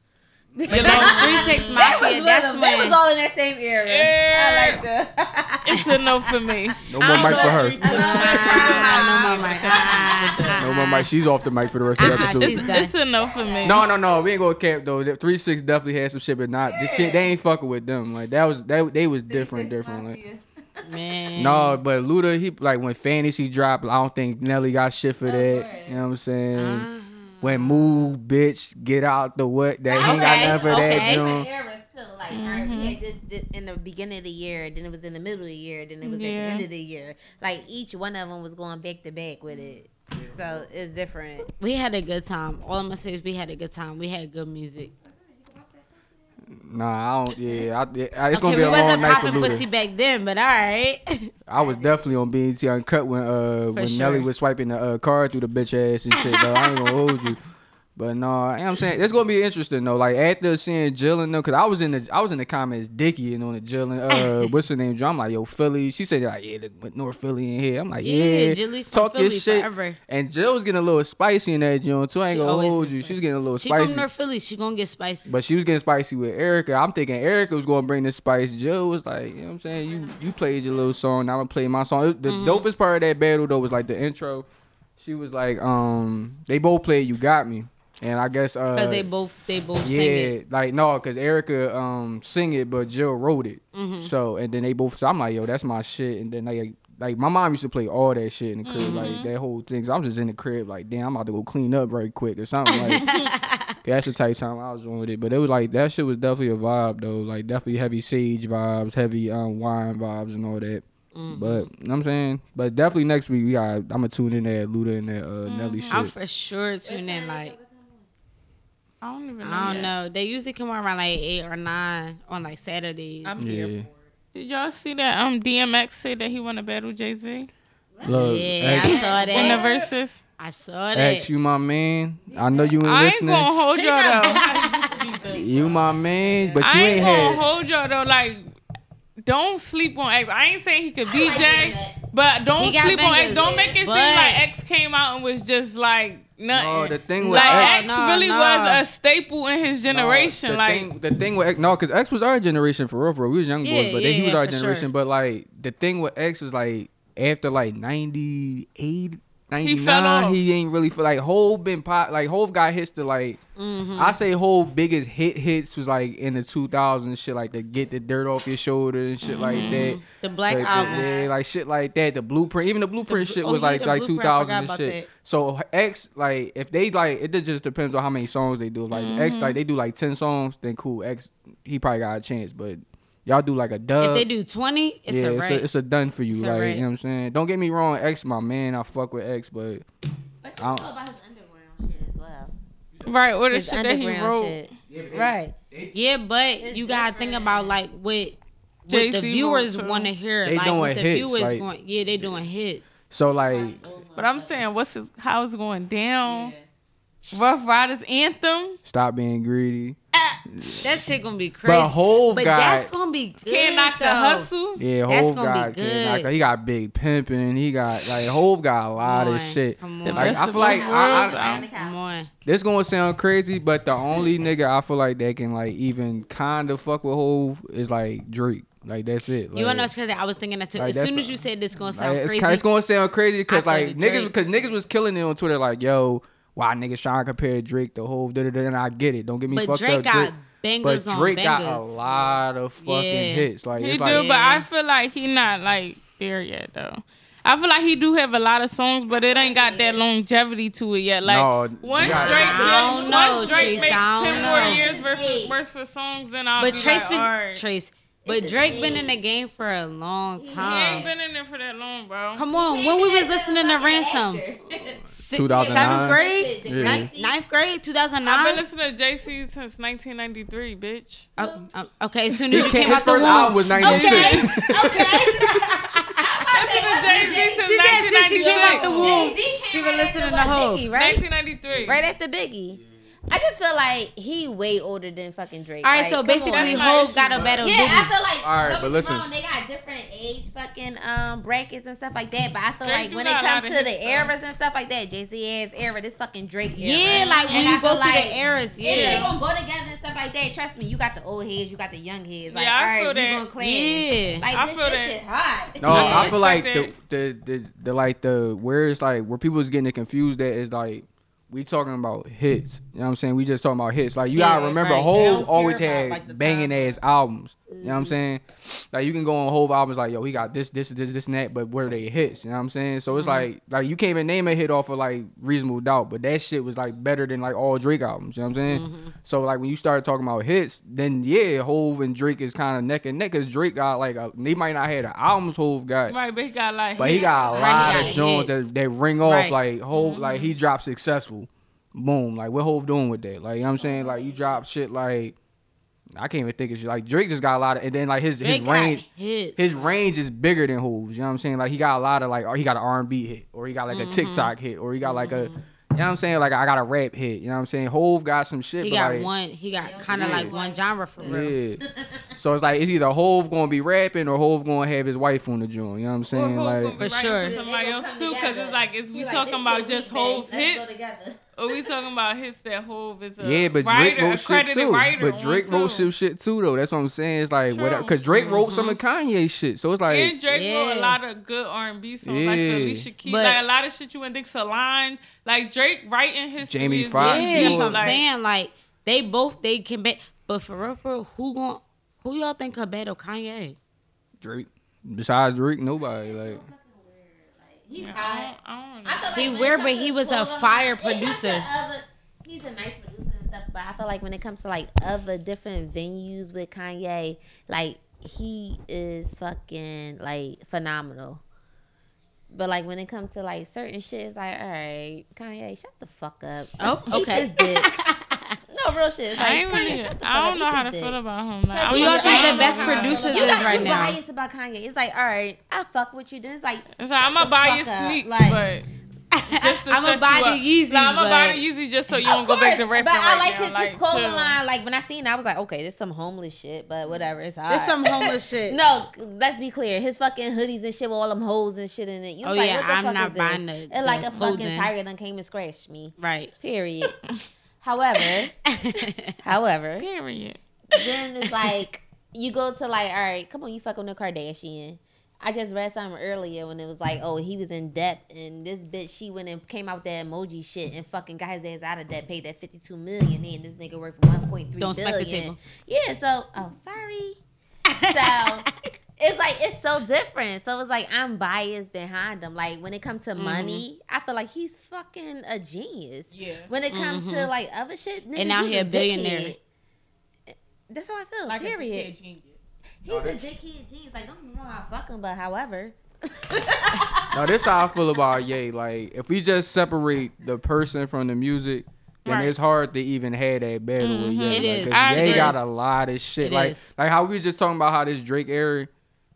But that three six mafia. That's They when was all in that same area. Yeah. I like that. it's a no for me. No more mic for her. No more mic. No more mic. She's off the mic for the rest of the Ah, episode. It's, done. it's a no for me. No, no, no. We ain't gonna cap though. The Three Six definitely had some shit, but not this shit. They ain't fucking with them. Like that was they they was different, different. Like, Man. no, but Luda, he like when Fantasy dropped. I don't think Nelly got shit for that. You know what I'm saying? When Move, bitch, get out the what? That he ain't got Okay, nothing for okay. that. Different Joint. eras. Like alright, we had mm-hmm. this, this in the beginning of the year, then it was in the middle of the year, then it was at the end of the year. Like each one of them was going back to back with it. So it's different. We had a good time. All I'm gonna say is we had a good time. We had good music. Nah, I don't. Yeah, I, yeah, it's gonna be a long wasn't night for popping Luda. pussy back then, but all right. I was definitely on BET Uncut when uh when sure. Nelly was swiping the uh, card through the bitch ass and shit. though I ain't gonna hold you. But no, you know what I'm saying it's gonna be interesting though. Like after seeing Jill and them, cause I was in the I was in the comments Dickie and on the Jill and uh what's her name? I'm like yo Philly. She said like yeah, the- with North Philly in here. I'm like Yeah, yeah, talk Philly shit. forever. And Jill was getting a little spicy in that joint too. I ain't She gonna hold you. She spicy. was getting a little She spicy. from North Philly. She gonna get spicy. But she was getting spicy with Erykah. I'm thinking Erykah was gonna bring the spice. Jill was like, you know what I'm saying? You you played your little song, now I'm gonna play my song. It- The Mm-hmm. dopest part of that battle though was like the intro. She was like, um, they both played You Got Me. And I guess uh Because they both they both yeah, like no, cause Erykah um sing it, but Jill wrote it. Mm-hmm. So and then they both. So I'm like, yo, that's my shit. And then like, like my mom used to play all that shit in the crib, Mm-hmm. like that whole thing. So I'm just in the crib, like, damn, I'm about to go clean up right quick or something. Like, that's the type of time I was on with it. But it was like that shit was definitely a vibe though, like definitely heavy sage vibes, heavy um wine vibes and all that. Mm-hmm. But you know what I'm saying, but definitely next week we got. I'm gonna tune in that Luda and that uh, Nelly shit. I'm for sure tuning in. Like I don't even know. I don't yet. know. They usually come on around like eight or nine on like Saturdays. I'm here Yeah. for it. Did y'all see that? Um, DMX said that he want to battle Jay Z Look, yeah, I X, saw that. in the Verzuz. I saw that. X, you my man. I know you ain't I ain't listening. gonna hold y'all though. You my man, but you I ain't ain't gonna had. hold y'all though. Like, don't sleep on X. I ain't saying he could be Jay, but don't He got sleep on X. Don't make it seem like X came out and was just like nothing. No, the thing with like X- X No, really no. was a staple in his generation. the like, thing, the thing with X, no, because X was our generation for real, for real. We was young boys, Yeah, but then he was yeah, our generation. sure. But like the thing with X was like after like 98, 99, fell off. he ain't really feel like Hov been pop. Like Hov got hits to like Mm-hmm. I say Hov biggest hit hits was like in the 2000s shit like to get the dirt off your shoulder and shit like Mm-hmm. that. The Black Like, the- Album. yeah, like shit like that. The blueprint, even the blueprint blu- shit oh, was yeah, like like Blueprint, 2000 and shit. that. So X like if they like it just depends on how many songs they do. Like X Mm-hmm. like they do like 10 songs, then cool. X he probably got a chance, but y'all do like a dub. If they do twenty, it's yeah, a it's right. a, it's a done for you. It's like wrap. you know what I'm saying. Don't get me wrong, X my man. I fuck with X, but But I you don't- know about his underground shit as well. right, or the His shit that he underground wrote. shit. Right. yeah, but you gotta think about like what what the Jay-Z viewers want to hear. They like doing what the hits, viewers like- going. Yeah, they doing hits. so like But I'm saying, what's his? How's it going down? Ruff Ryders anthem. stop being greedy. That shit gonna be crazy. But Hov but got that's gonna be good. Can't knock the hustle. Yeah, That's Hov gonna be got good. kid knocked- he got big pimping. He got like Hov got a lot Come of shit. come on. Like I of feel like both I, worlds. I, I'm- Come on. this gonna sound crazy, but the only nigga I feel like that can like even kind of fuck with Hov is like Drake. Like that's it. Like, You wanna know what's crazy? I was thinking that too. Like, as soon as you said this gonna sound it's, crazy. kinda, it's gonna sound crazy because like niggas because niggas was killing it on Twitter like yo. Why niggas trying to compare Drake to Hov? Da, da, da, and I get it. Don't get me but fucked Drake up. got Drake, bangers but on Drake bangers. got a lot of fucking Yeah. hits. Like He it's do, like but I feel like he not like there yet though. I feel like he do have a lot of songs, but it ain't got that longevity to it yet. Like No, once you got- Drake, I don't know, once Drake Trace, make I don't ten know. more years versus worth for songs, then I'll But be Trace like, been alright. Trace. But Drake been in the game for a long time. He ain't been in there for that long, bro. Come on, when we was listening to Ransom, Si- 2009. seventh grade, Yeah. ninth, ninth grade, two thousand I've been listening to JC since 1993, bitch. Oh, oh, okay, as soon as you His came out the first womb. album was '96. Jay-Z since She said since she came out the 1996. womb, she came been listening to what, Hov. Biggie, right? 1993. Right after Biggie. I just feel like he way older than fucking Drake. All right, Like, so basically, on. That's Hov got a better. Yeah, Diddy. I feel like. All right, but get me listen. wrong, they got different age fucking um brackets and stuff like that. But I feel Drake like when it got a lot comes to the hits, though. eras and stuff like that, Jay Z ass era, this fucking Drake era. Yeah, like when And you I go feel through like the eras, If they yeah. gonna go together and stuff like that, trust me, you got the old heads, you got the young heads. Like, Yeah, I all right, feel we that. gonna clash. Yeah. Like, I this, feel this that. shit hot. No, Yeah, I feel like the, the the the like the where it's like where people is getting it confused That is like we talking about hits. You know what I'm saying? We just talking about hits. Like you gotta remember, right. Always had like, banging ass albums. You know what I'm saying? Like you can go on Hov albums like yo, he got this, this, this, this, and that, but where they hits? You know what I'm saying? So it's mm-hmm. like like you can't even name a hit off of like Reasonable Doubt, but that shit was like better than like all Drake albums. You know what I'm saying? Mm-hmm. So like when you start talking about hits, then yeah, Hov and Drake is kind of neck and neck. Cause Drake got like a, they might not have the albums Hov got. Right, but he got like. But he got a Right, lot he of joints hits. that, that ring off Right. like Hov like mm-hmm. he dropped successful. Boom. Like what Hov doing with that? Like you know what I'm saying? Like you drop shit like I can't even think of shit. Like Drake just got a lot of and then like his his Drake got range hits. his range is bigger than Hov's. You know what I'm saying? Like he got a lot of like or he got an R and B hit or he got like a Mm-hmm. TikTok hit or he got like a you know what I'm saying? Like I got a rap hit. You know what I'm saying? Hov got some shit. He but got like, one. He got kind of like one genre for real. Yeah. so it's like it's either Hov gonna be rapping or Hov gonna have his wife on the joint. You know what I'm saying? Like For sure. somebody else too, because it's like is we like, talking about just weak, babe. Hov hits, together. or we talking about hits that Hov is a Yeah, but Drake writer, wrote shit too. But Drake on, wrote too. some shit too, though. That's what I'm saying. It's like whatever, because Drake wrote some mm-hmm. of Kanye shit. So it's like, and Drake wrote a lot of good R and B songs, like Yeah. for Alicia Keys, But- like a lot of shit you wouldn't think Solange, like Drake writing his Jamie Foxx, really Yeah, that's what I'm like, saying. Like they both they can bet, but for real, for real, who gon' who y'all think could battle Kanye? Drake. Besides Drake, nobody. Like, He's I hot. don't, I don't know. I feel like He weird, but he was a fire Mind, it comes to producer. other- he's a nice producer and stuff, but I feel like when it comes to like other different venues with Kanye, like he is fucking like phenomenal. But like when it comes to like certain shit, it's like, all right, Kanye, shut the fuck up. Oh, Eat okay. this dick. no, No real shit. It's I ain't Kanye, really. shut the fuck I don't know how to dick. feel about him. Like, I'm y'all think the best producers You is gotta right be now. biased about Kanye. It's like, all right, I fuck with you. Then it's like, It's like I'm gonna buy your up. sneaks, Like, but just to I'ma buy you the. Yeezys, Nah, I'm gonna buy but- the Yeezys just so you don't go back to course, rapping But I like now. his, like, his clothing chill. line. Like when I seen it, I was like, okay, this some homeless shit, but whatever. It's alright. There's some homeless shit. No, let's be clear. His fucking hoodies and shit with all them hoes and shit in it. You Oh, like, yeah, what the I'm fuck not is this? buying the- It's like the a fucking clothing. tiger done came and scratched me. Right. Period. however, however, Period. then it's like you go to like, all right, come on, you fucking with the Kardashian. I just read something earlier when it was like, oh, he was in debt, and this bitch she went and came out that emoji shit and fucking got his ass out of debt, paid that fifty two million, and this nigga worth one point three Don't billion. smack the table. Yeah, so oh sorry. So it's like it's so different. So it's like I'm biased behind him. Like when it comes to mm-hmm. money, I feel like he's fucking a genius. Yeah. When it comes to mm-hmm. like other shit, niggas, And now you's he a billionaire. dickhead. That's how I feel. Like a period. dickhead genius. He's a dickhead genius. Like, don't get me wrong, I fuck him, but however. No, this how I feel about Ye. Like, if we just separate the person from the music, then Right. it's hard to even have that battle with mm-hmm. Ye. It like, is. 'cause I Ye got a lot of shit. It like, is. like how we was just talking about how this Drake era,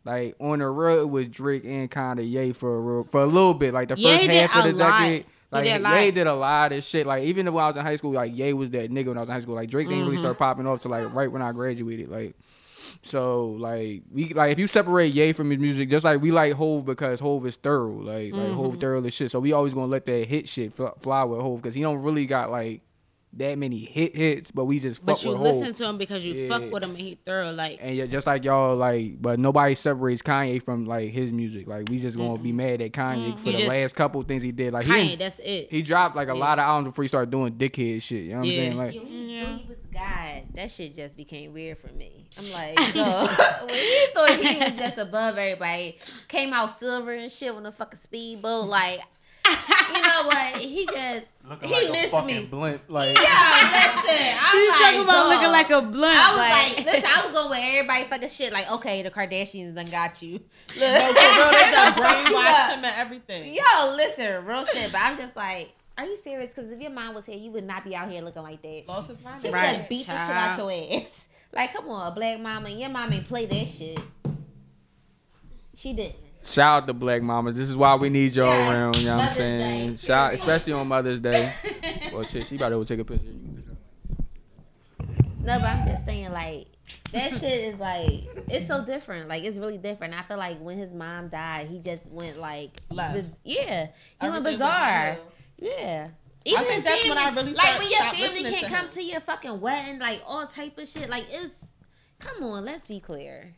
like on the road it was Drake and kind of Ye for a real, for a little bit. Like the Ye first half of the lot. decade. Like did Ye lot. did a lot of shit. Like even when I was in high school, like Ye was that nigga when I was in high school. Like Drake didn't Mm-hmm. really start popping off to like right when I graduated. Like so like we like if you separate Ye from his music, just like we like Hov because Hov is thorough, like like Mm-hmm. Hov thorough as shit. So we always gonna let that hit shit fly with Hov because he don't really got like that many hit hits, but we just fuck with him. But you with listen Hov. to him because you Yeah. fuck with him and he thorough. Like And yeah, just like y'all like, but nobody separates Kanye from like his music. Like we just gonna be mad at Kanye for You the just- last couple things he did. Like Kanye, didn't- that's it. he dropped like a lot of albums before he started doing dickhead shit. You know what Yeah. I'm saying? Like Yo, he Yeah. thought he was God. That shit just became weird for me. I'm like, yo, when he thought he was just above everybody, came out silver and shit on the fucking speedboat. Like, you know what? He just he missed me. blimp. Like Yeah, listen. I'm You like, talking about dog. looking like a blunt? I was like, listen, I was going with everybody fucking shit. Like, okay, the Kardashians done got you. Look, No, for real, they done Fuck you brainwashed up. him and everything. Yo, listen, real shit. But I'm just like, are you serious? Because if your mom was here, you would not be out here looking like that. Lost his mind. She would Right, have beat the shit child. out your ass. Like, come on, a black mama, your mom ain't play that shit. She didn't. Shout out to Black Mamas. This is why we need y'all Yeah. around. You know what I'm saying? Day. Shout, especially on Mother's Day. well, shit, she about to go take a picture. No, but I'm just saying, like, that shit is like, it's so different. Like, it's really different. I feel like when his mom died, he just went like, Left. biz- yeah, he went bizarre. downhill. Yeah. I think that's when I really like when your family can't to come to your fucking wedding, like all type of shit. Like it's, come on, let's be clear.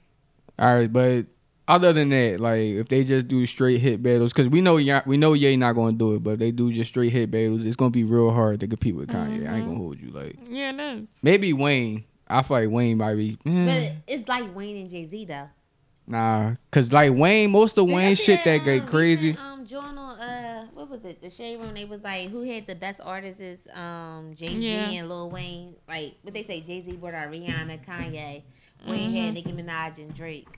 All right, but other than that, like if they just do straight hit battles, because we know Ye- we know Ye not gonna do it, but if they do just straight hit battles, it's gonna be real hard to compete with Kanye. I ain't gonna hold you. Like Yeah, it is. maybe Wayne. I feel like Wayne might be. eh, But it's like Wayne and Jay Z though. Nah, cause like Wayne, most of Wayne see shit that um, get crazy. recent, Um, journal, uh, what was it? The Shade Room. They was like, who had the best artists is um Jay Z Yeah. and Lil Wayne. Like, what they say? Jay Z brought out Rihanna, Kanye. Wayne had Nicki Minaj and Drake.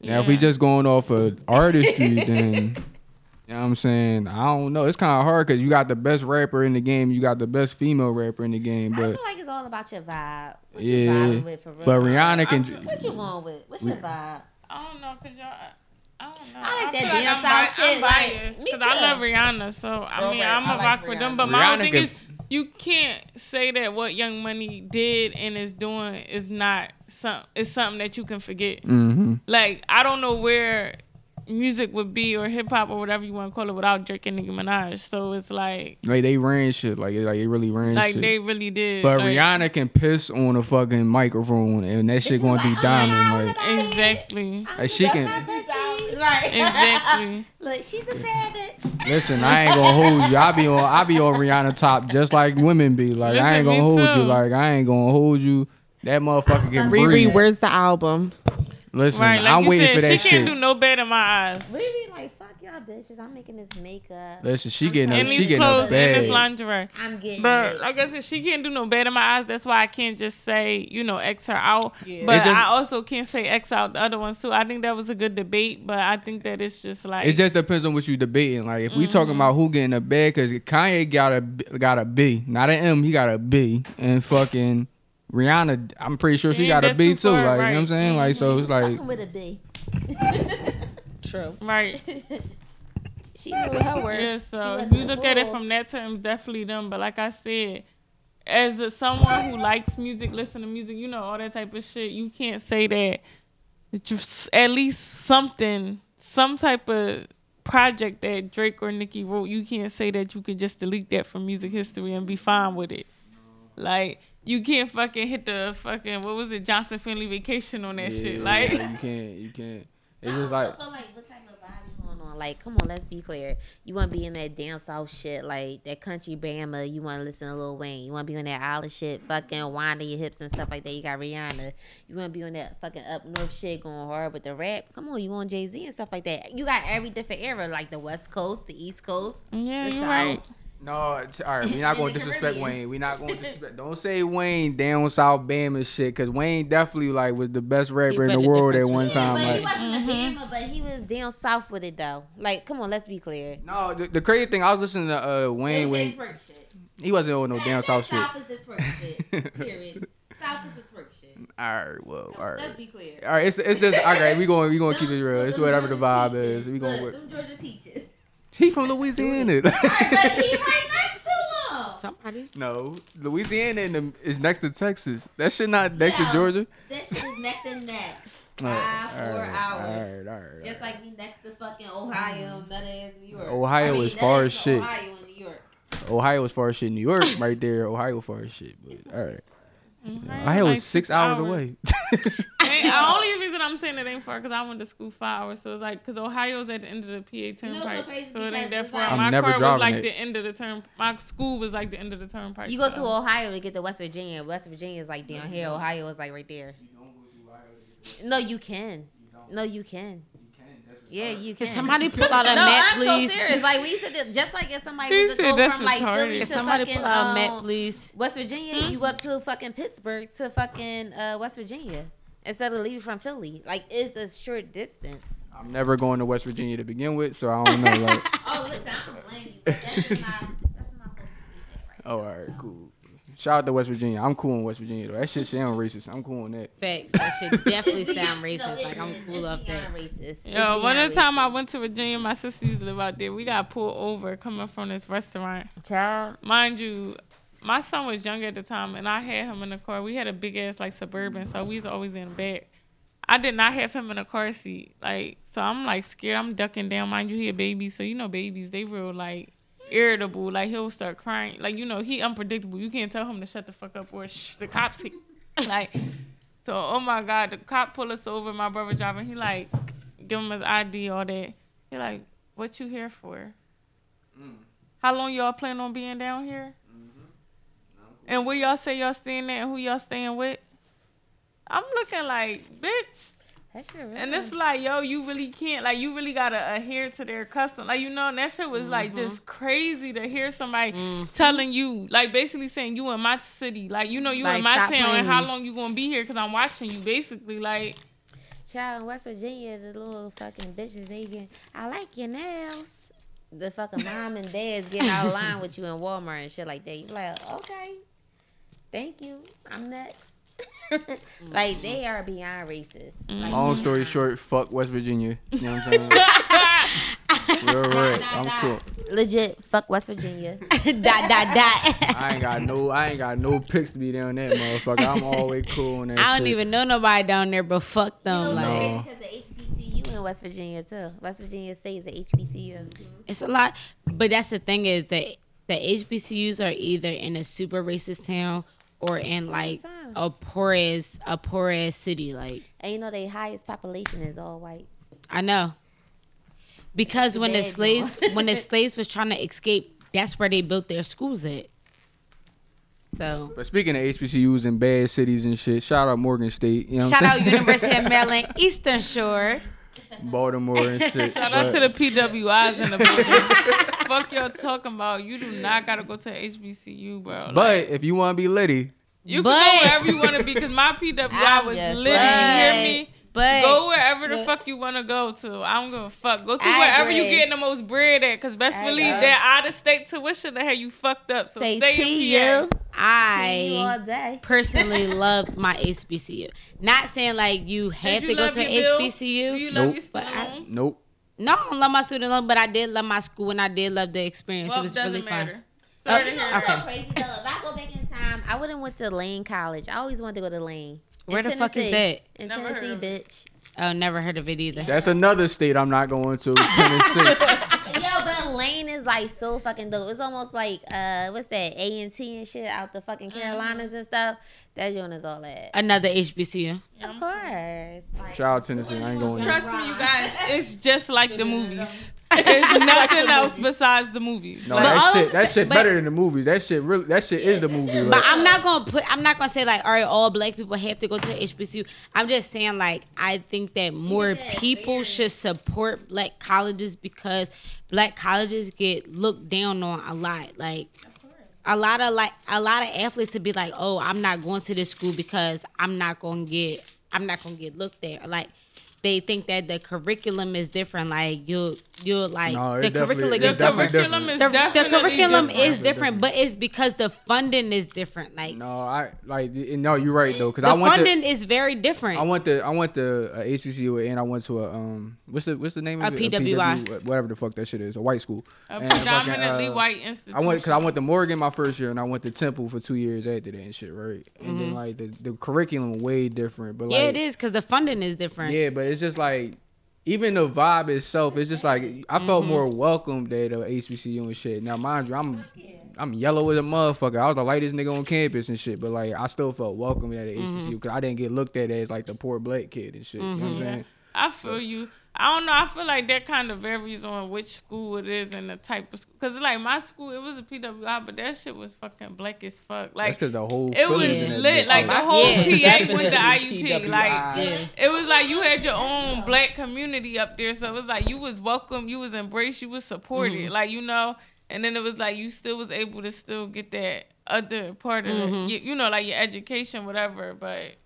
Now if we just going off of artistry, then you know what I'm saying. I don't know. It's kind of hard because you got the best rapper in the game, you got the best female rapper in the game, But I feel like it's all about your vibe. What you yeah. vibing with for real? But Rihanna can. feel- What you going with? What's your vibe? I don't know, cause y'all. I don't know. I like that feel damn I'm, South bi- I'm biased me because I love Rihanna, so I Bro, mean I'm I a like rock with them. Rihanna. But my whole thing can- is, you can't say that what Young Money did and is doing is not some. It's something that you can forget. hmm Like I don't know where music would be or hip hop or whatever you want to call it without Drake and Nicki Minaj. So it's like Like they ran shit. Like like they really ran like shit. they really did. but like, Rihanna can piss on a fucking microphone and that shit gonna do diamond. Like, exactly, like she can. Right. exactly. Look, she's a savage. Listen, I ain't gonna hold you. I be on I be on Rihanna top just like women be. Like I ain't gonna me hold you. Like I ain't gonna hold you. That motherfucker can Riri, breathe. where's the album? Listen, Right, like I'm you waiting said, for that she can't do no bad in my eyes. Riri, like, fuck bitches. I'm making this makeup. Listen, she I'm getting trying a in she these getting a clothes and this lingerie. I'm getting But it. like I said, she can't do no bad in my eyes. That's why I can't just say, you know, X her out. Yeah. But just- I also can't say X out the other ones too. I think that was a good debate, but I think that it's just like It just depends on what you debating. Like if we talking Mm-hmm. about who getting a bag, because Kanye got a B- got a B, not an M. He got a B, and fucking Rihanna, I'm pretty sure She she, got a B too too. far, Like you know what I'm. Mm-hmm. saying? Like so it's like Fucking with a B. True. right. She knew her worth. Yeah, so if you look at it from that term, definitely them. But like I said, as a, someone who likes music, listen to music, you know, all that type of shit, you can't say that that you s- at least something, some type of project that Drake or Nicki wrote, you can't say that you could just delete that from music history and be fine with it. Like you can't fucking hit the fucking what was it Johnson Family Vacation on that shit. yeah, Like you can't, you can't. It's I just also like feel like what type of vibe you going on? Like, come on, let's be clear. You want to be in that down south shit, like that country Bama. You want to listen to Lil Wayne. You want to be on that Island shit, fucking winding your hips and stuff like that. You got Rihanna. You want to be on that fucking up north shit, going hard with the rap. Come on, you want Jay Z and stuff like that. You got every different era, like the West Coast, the East Coast, yeah, the you're South. right. No. It's, all right, We're not going to disrespect Wayne. We're not going to disrespect. Don't say Wayne down south Bama shit, because Wayne definitely like was the best rapper in the the world at one between- time. but he wasn't a Bama, but he was down south with it though. Like, come on, let's be clear. no, the, the crazy thing I was listening to uh, Wayne It's when twerk shit. he wasn't on no down south shit. South is the twerk shit. Period. South is the twerk shit. All right, well, all right. Let's be clear. All right, it's it's just okay. We going we gonna keep it real. It's whatever the vibe peaches. is. We gonna Look, work. them Georgia peaches. He from Louisiana. but he right next to him. Somebody. no, Louisiana in the, is next to Texas. That shit not next Yeah. to Georgia. That shit is neck and neck. All Five, right, four all right, hours. All right, all right. Just like we next to fucking Ohio, mm. nut ass New York. Ohio I mean, is far as shit. Ohio and New York. Ohio as far as shit. New York right there. Ohio far as shit. But all right. Mhm. Ohio Like is six hours away. Ain't- The only reason I'm saying it ain't far because I went to school five hours, so it's like because Ohio's at the end of the PA You know so turnpike, so it ain't that far. like- my never car was like it. the end of the turn. My school was like the end of the turnpike. You go so- through Ohio to get to West Virginia. West Virginia is like down here. Ohio is like right there. You No, you can. No, you can. Yeah, you can. Can somebody pull out a no, map, I'm please? so serious. Like we used to do, just like if somebody He was to said go that's from like retarded. Philly Can to somebody fucking pull out a map, um, please? West Virginia, you go up to fucking Pittsburgh to fucking uh, West Virginia instead of leaving from Philly. Like it's a short distance. I'm never going to West Virginia to begin with, so I don't know. Like, Oh, listen, I don't blame you. That's just my, that's my focus right oh, all right, cool. Shout out to West Virginia. I'm cool in West Virginia though. That shit sound racist. I'm cool on that. Facts. That shit definitely sound racist. like I'm cool It's off that. beyond Racist. It's Yo, one beyond of the time I went to Virginia, my sister used to live out there. We got pulled over coming from this restaurant. Child. Mind you, my son was young at the time, and I had him in the car. We had a big ass like suburban, so we was always in the back. I did not have him in a car seat, like so. I'm like scared. I'm ducking down. Mind you, he a baby, so you know babies they real like irritable. Like he'll start crying. Like you know he unpredictable. You can't tell him to shut the fuck up or shh. The cops he, like. So oh my god, the cop pull us over. My brother driving. He like give him his ID, all that. He like, what you here for? Mm. How long y'all plan on being down here? Mm-hmm. And where y'all say y'all staying at and who y'all staying with? I'm looking like, bitch. That's your real. And it's like, yo, you really can't, like, you really gotta adhere to their custom. Like, you know, and that shit was like mm-hmm. just crazy to hear somebody mm-hmm. telling you, like, basically saying you in my city, like, you know, you Like, in my town, playing and how long you gonna be here? Cause I'm watching you, basically, like. Child in West Virginia, the little fucking bitches, they get, I like your nails. The fucking mom and dads getting out of line with you in Walmart and shit like that. You like, okay, thank you. I'm next. like they are beyond racist. Like, mm-hmm. Long story short, fuck West Virginia. You know what I'm saying? Real right. Dot, I'm dot, cool. Legit, fuck West Virginia. dot dot dot. I ain't got no I ain't got no pics to be down that motherfucker. I'm always cool on that shit. I don't shit. even know nobody down there, but fuck You know them. Like No. Because the HBCU in West Virginia too. West Virginia State is a HBCU. it's a lot. But that's the thing is that the HBCUs are either in a super racist town or in like a poor ass a poor ass city. Like And you know the highest population is all whites. I know. Because the when the slaves joint. when the slaves was trying to escape, that's where they built their schools at. So But speaking of HBCUs and bad cities and shit, shout out Morgan State. You know what shout I'm out? University of Maryland Eastern Shore. Baltimore and shit. Shout out to the PWIs in the. Fuck y'all talking about. You do not gotta go to HBCU, bro. Like, But if you want to be litty, you but- can go wherever you want to be because my PWI I'm ah, was just lit. You hear me? But go wherever the fuck you want to go to. I don't give a fuck. Go to I wherever you agree. getting the most bread at. Cause best I believe agree. that out of state tuition to have you fucked up. So Say stay T in PA. you. you all I day. personally love my HBCU. Not saying like you have you to go to your an bill? HBCU. Do you love Nope. your student But I- nope. No, I don't love my student loan, but I did love my school and I did love the experience. Well, it was really matter. fun. Sorry Oh, to hear That's that. okay. so crazy though. If I go back in time, I wouldn't went to Lane College. I always wanted to go to Lane. In Where the fuck is that? In Never heard Tennessee, of bitch. Oh, never heard of it either. That's another state I'm not going to. Tennessee. Yo, but Lane is like so fucking dope. It's almost like uh, what's that? A and T and shit out the fucking Mm-hmm. Carolinas and stuff. That joint is all that. Another HBCU. Of course. Like, Shout out Tennessee. I ain't going there. Trust me, you guys. It's just like the movies. It's nothing else besides the movies. No, Like, that shit. That shit better than the movies. That shit really. That shit is the movie. But like- I'm not gonna put. I'm not gonna say like, all right, all black people have to go to HBCU. I'm just saying like, I think that more that people fair. should support black colleges because black colleges get looked down on a lot. Like, a lot of like a lot of athletes to be like, oh, I'm not going to this school because I'm not gonna get. I'm not gonna get looked at. Like. They think that the curriculum is different. Like you, you like No, the curriculum the is different. curriculum is The, the curriculum different. is different, but it's because the funding is different. Like No, I like. No, you're right though. Cause the I went funding to. is very different. I went to. I went to a HBCU and I went to a um. What's the What's the name of A it? PWI. whatever the fuck that shit is. A white school. a And fucking, predominantly uh, white institution. I went because I went to Morgan my first year and I went to Temple for two years after that and shit, right? And then like the, the curriculum way different, but like Mm-hmm. yeah, it is because the funding is different. Yeah, but it's just like even the vibe itself, it's just like I felt Mm-hmm. more welcomed at a HBCU and shit. Now mind you, I'm I'm yellow as a motherfucker. I was the lightest nigga on campus and shit, but like I still felt welcome at Mm-hmm. HBCU because I didn't get looked at as like the poor black kid and shit. You know what I'm saying? I feel you. I don't know. I feel like that kind of varies on which school it is and the type of school. Cause like my school, it was a PWI, but that shit was fucking black as fuck. Like That's because the whole it was feelings in that lit. Like the my whole Yeah. PA went to IUP. Like Yeah. it was like you had your own black community up there, so it was like you was welcome, you was embraced, you was supported. Mm-hmm. Like you know, and then it was like you still was able to still get that other part of Mm-hmm. it. You, you know, like your education, whatever. But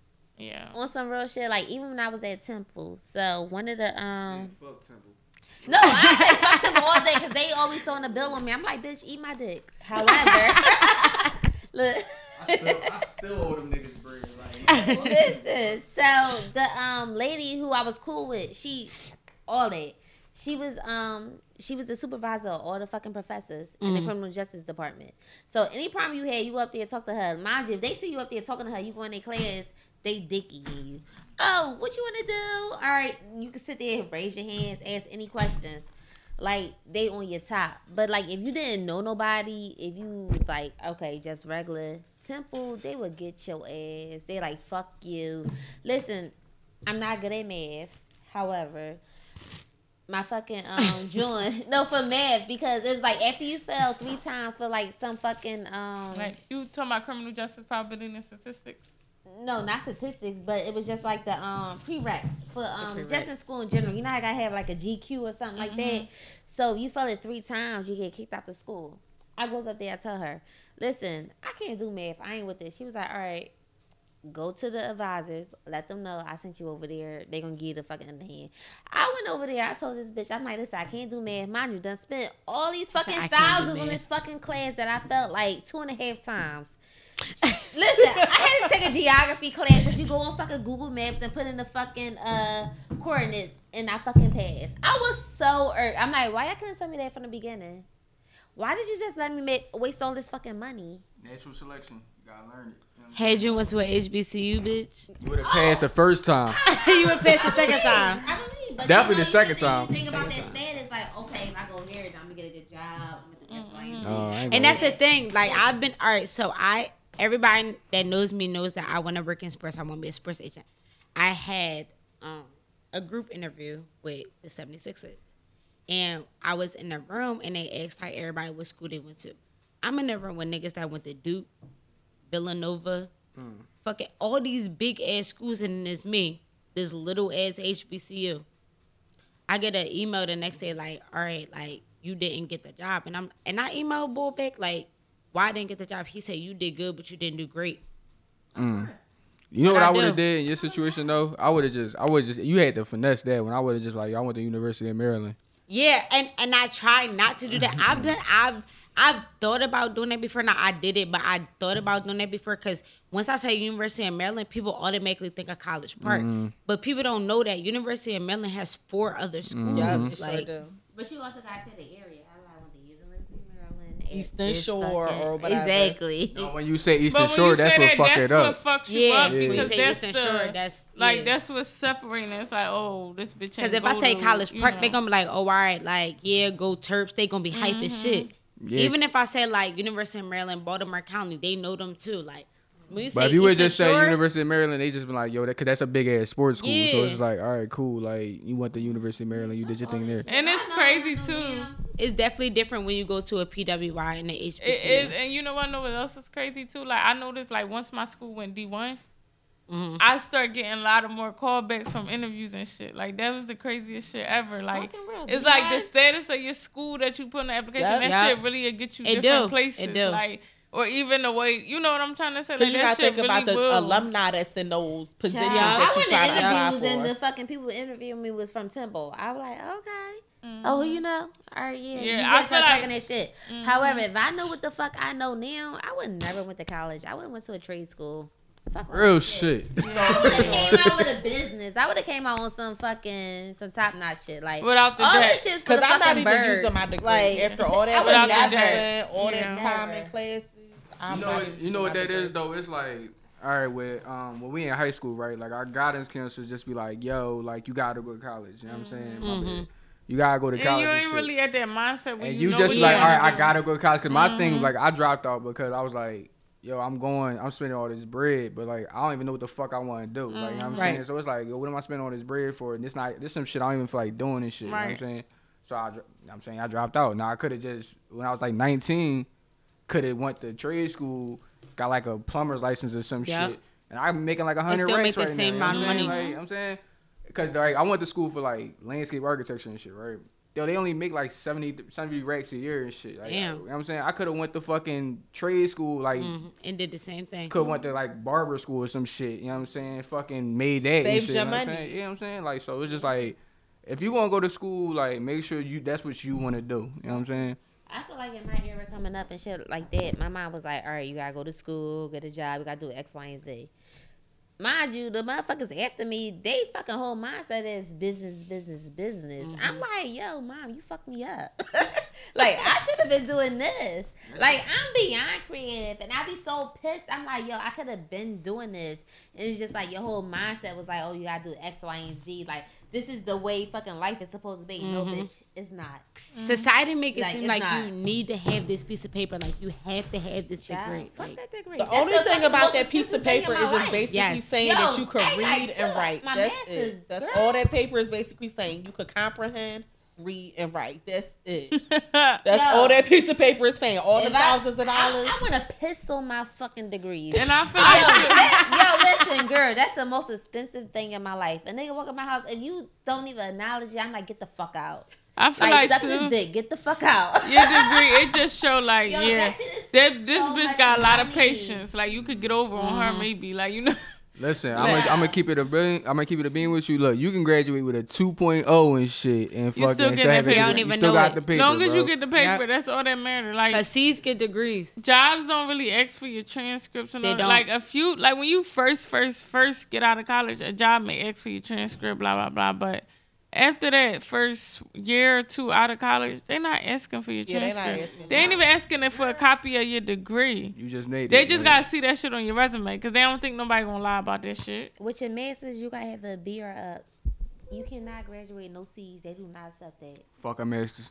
yeah. on some real shit, like even when I was at Temple, so one of the um. No, I say fuck Temple all day because they always throwing a bill on me. I'm like, bitch, eat my dick. However, look. I still owe them niggas bread. Like, Listen, so the um lady who I was cool with, she all that. She was um she was the supervisor of all the fucking professors in the criminal justice department. So any problem you had, you go up there talk to her. Mind you, if they see you up there talking to her, you go in their class, they dicky you. Oh, what you wanna do? All right, you can sit there, raise your hands, ask any questions. Like they on your top. But like if you didn't know nobody, if you was like, okay, just regular temple, they would get your ass. They like fuck you. Listen, I'm not good at math. However, my fucking um joint no for math because it was like after you fail three times for like some fucking um Like you talking about criminal justice probability and statistics. no not statistics but it was just like the um prereqs for um just in school in general. You know I gotta have like a GQ or something like that? So if you fail it three times you get kicked out the school. I goes up there I tell her listen I can't do math. I ain't with this. She was like all right go to the advisors, let them know I sent you over there. They gonna give you the fucking underhand. I went over there. I told this bitch, I'm like, listen, I can't do math. Mind you, done spent all these fucking "I thousands on this fucking class that I felt like two and a half times. listen, I had to take a geography class that you go on fucking Google Maps and put in the fucking uh coordinates and I fucking passed. I was so irked. I'm like, why y'all couldn't tell me that from the beginning? Why did you just let me make waste all this fucking money? Natural selection. You gotta learn it. You, know what I'm Had you went to a HBCU, bitch? you would have passed the first time. you went past the second time. I believe, but Definitely you know, the second you sit there and time. Think about that status, like okay, if I go here, I'm gonna get a good job. I'm gonna get Mm-hmm. to No, I ain't And that's the thing. Like I've been all right. So I everybody that knows me knows that I want to work in sports. I want to be a sports agent. I had um, a group interview with the 76ers. And I was in the room and they asked like everybody what school they went to. I'm in the room with niggas that went to Duke, Villanova, fucking all these big ass schools, and then there's me, this little ass HBCU. I get an email the next day like, all right, like you didn't get the job, and I'm and I emailed Bull back like, why I didn't get the job? He said you did good, but you didn't do great. Mm. You know What what I I would have did in your situation though? I would have just, I would just, you had to finesse that when I would have just like, I went to University of Maryland. Yeah, and and I try not to do that. I've done I've I've thought about doing that before. Now I did it, but I thought about doing that before because once I say University of Maryland, people automatically think of College Park, Mhm. but people don't know that University of Maryland has four other schools. Mm-hmm. it sure like do. But you also gotta say the area. I went to University of Maryland. it Eastern is Shore or whatever. Exactly. No, when you say Eastern when Shore, you that's say what that, fuck that's it up. what fucks you Yeah, up when you because that's Eastern the Shore, that's- like yeah. that's what's separating. It's like, oh, this bitch. Because ain't if I say to, College you Park, know. they gonna be like, oh, all right, like yeah, go Terps. They gonna be hype as shit. Yeah. Even if I say like University of Maryland, Baltimore County, they know them too. Like when you say But if you would Eastern just say University of Maryland, they just been like, yo, that, cause that's a big ass sports school. So Yeah. it's like, all right, cool. Like you went to University of Maryland, you did your thing there. And it's crazy too. it's definitely different when you go to a PWI and the HBCU. It is, and you know what? I Know what else is crazy too? Like I noticed, like once my school went D one, Mhm. I start getting a lot of more callbacks from interviews and shit. Like that was the craziest shit ever. Like real. it's D1? like the status of your school that you put in the application. Yep. that Yep. shit really will get you It different do. places. It do. Like or even the way you know what I'm trying to say. Like Because you got to shit think about the will. alumni that's in those positions Child, that I you went try to to interviews and the fucking people interviewing me was from Temple. I was like, okay. Oh, you know? All right, yeah. Mm-hmm. Yeah, you I just feel start like- talking that shit. Mhm. However, if I know what the fuck I know now, I would never went to college. I would have went to a trade school. Fuck Real that shit. I would have came out with a business. I would have came out on some fucking some top notch shit. Like Without the all debt. this shit's for the I'm not fucking even birds. using my degree. Like After all that would Without the debt. investment, all Yeah. that time in classes, I'm You know, even you know what my that is degree. though. It's like, all right, with um, when we in high school, right? Like our guidance counselors just be like, yo, like you gotta go to college. You know what I'm saying? My Mhm. You gotta go to college. and college. you and ain't shit. really at that mindset when and you, you know just be like, all right, I gotta go to college. Cause my thing, Mhm. like, I dropped out because I was like, yo, I'm going, I'm spending all this bread, but like, I don't even know what the fuck I want to do. Like, you know what I'm Mhm. Right. saying? So it's like, yo, what am I spending all this bread for? And this not, this some shit I don't even feel like doing and shit. You know what I'm saying? So I, I'm saying I dropped out. Now I could have just, when I was like 19, could have went to trade school, got like a plumber's license or some Yep. shit, and I'm making like a hundred still make the right same now. amount of what money. Like, I'm saying, because like I went to school for like landscape architecture and shit, right? Yo, they only make like 70, 70 racks a year and shit. Like, Damn. You know what I'm saying? I could have went to fucking trade school, like Mhm. and did the same thing. could have went to like barber school or some shit. You know what I'm saying? Fucking made that. and Saved shit, your you know what I'm money. saying? You know what I'm saying? Like so, it's just like if you gonna go to school, like make sure you that's what you want to do. You know what I'm saying? I feel like in my era coming up and shit like that, my mom was like, "All right, you gotta go to school, get a job, you gotta do X, Y, and Z." Mind you, the motherfuckers after me, they fucking whole mindset is business, business, business. I'm mm-hmm. like, yo, mom, you fucked me up. like I should have been doing this. Like I'm beyond creative, and I be so pissed. I'm like, yo, I could have been doing this. And it's just like your whole mindset was like, oh, you gotta do X, Y, and Z. Like this is the way fucking life is supposed to be. No, Mhm. bitch, it's not. Society make it Like, seem like not. you need to have this piece of paper. Like you have to have this Child, degree. fuck Like, that degree. The That's only thing about that piece of paper is just life. basically Yes. saying Yo, that you could read and write. my That's it. That's all that paper is basically saying. You could comprehend, read, and write. That's it. That's Yo. all that piece of paper is saying. All the If I- thousands of dollars. I, I want to piss on my fucking degrees. And I feel Yo, like that- yo, listen, girl, that's the most expensive thing in my life. A nigga walk in my house, if you don't even acknowledge it, I'm like, get the fuck out. I feel Like, like, suck this too. dick, get the fuck out. Your degree, it just show like Yo, yeah, that shit is that this so bitch much got a lot of patience. Like you could get over on her mm-hmm. maybe. Like you know, Listen, I'm gonna I'm gonna keep it a billion. I'm gonna keep it a bean with you. Look, you can graduate with a 2.0 and shit, and You fucking still and getting that it- paper. You don't you even still know got it. the paper. As long as you get the paper, Yep. that's all that matters. Like Cause C's get degrees. jobs don't really ask for your transcripts and They all. don't. like a few like when you first first first get out of college a job may ask for your transcript blah blah blah but after that first year or two out of college they're not asking for your Yeah, they not transcript asking they ain't even asking it for a copy of your degree You just need. they it, just man. gotta see that shit on your resume because they don't think nobody gonna lie about that shit With your masters, you gotta have a B or up. You cannot graduate no C's. They do not accept that. fuck a master's.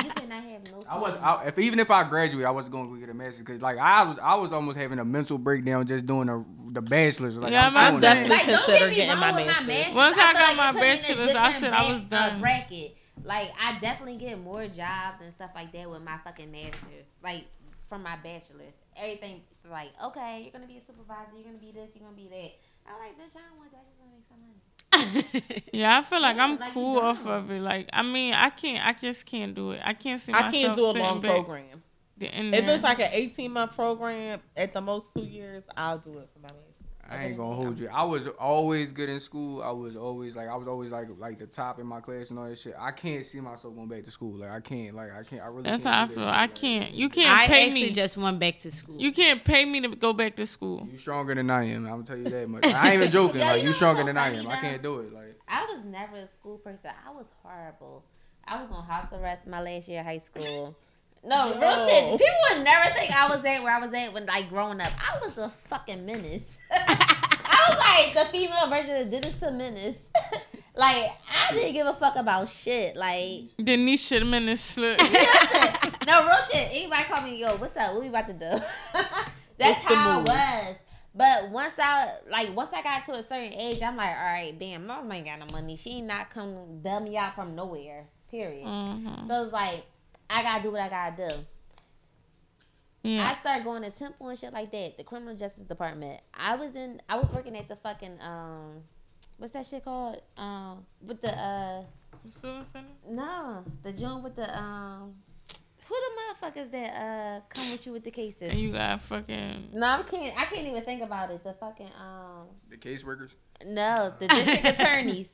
You cannot have no C's. I was, I, if even if I graduate, I wasn't going to get a master's because like I was, I was almost having a mental breakdown just doing the the bachelor's. Like, Yeah, I'm I'm definitely that. Like, consider get getting my with master's. masters. Once I feel got like my it put me in a bachelor's, I different said I was done. bracket. Like I definitely get more jobs and stuff like that with my fucking masters. Like from my bachelor's, everything like okay, you're gonna be a supervisor, you're gonna be this, you're gonna be that. I'm like, bitch, I don't want that. I just want to make some money. Yeah, I feel like I'm like cool off of it. Like, I mean, I can't. I just can't do it. I can't see I myself. can't do a long program. If it's like an 18 month program, at the most two years, I'll do it for my man. I ain't gonna hold you. I was always good in school. I was always like I was always like like the top in my class and all that shit. I can't see myself going back to school. Like I can't. Like I can't. I really. That's can't That's how I feel. shit. I can't. You can't I pay actually me. just went back to school. you can't pay me to go back to school. You stronger than I am. I'm gonna tell you that much. I ain't even joking. Yo, like you you stronger what's than I funny, am. I can't do it. Like I was never a school person. I was horrible. I was on house arrest my last year of high school. No, real shit. People would never think I was at where I was at when like growing up. I was a fucking menace. I was like the female version of Dennis the Menace. like I didn't give a fuck about shit. Like Denise should this slut. no real shit. Anybody call me, yo, what's up? What we about to do? That's the how? I was. But once I like once I got to a certain age, I'm like, all right, bam, mom ain't got no money. She ain't not come bail me out from nowhere. Period. Mhm. So it's like I gotta do what I gotta do. Yeah. I started going to Temple and shit like that. The criminal justice department. I was in. I was working at the fucking um, what's that shit called? Um, with the uh, Suicide? no, the joint with the um, who the motherfuckers that uh come with you with the cases? And you got fucking. No, I can't. I can't even think about it. The fucking um, the caseworkers. no, the district attorneys.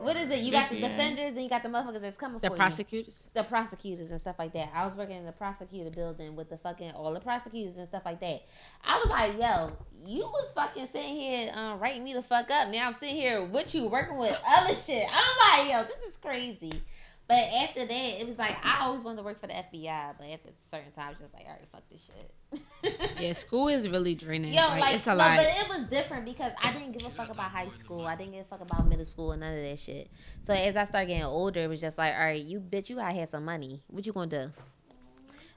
What is it? You got the Yeah. defenders and you got the motherfuckers that's coming the for you The prosecutors. the prosecutors and stuff like that. I was working in the prosecutor building with the fucking all the prosecutors and stuff like that. I was like, yo, you was fucking sitting here um, writing me the fuck up. Now I'm sitting here with you working with other shit. I'm like, yo, this is crazy. But after that, it was like I always wanted to work for the FBI, but after a certain time, I was just like, all right, fuck this shit. Yeah, school is really draining. Yo, like, like, it's a no, lot. but it was different because I didn't give a fuck about high school. I didn't give a fuck about middle school and none of that shit. So as I started getting older, it was just like, all right, you bitch, you gotta have some money. What you gonna do?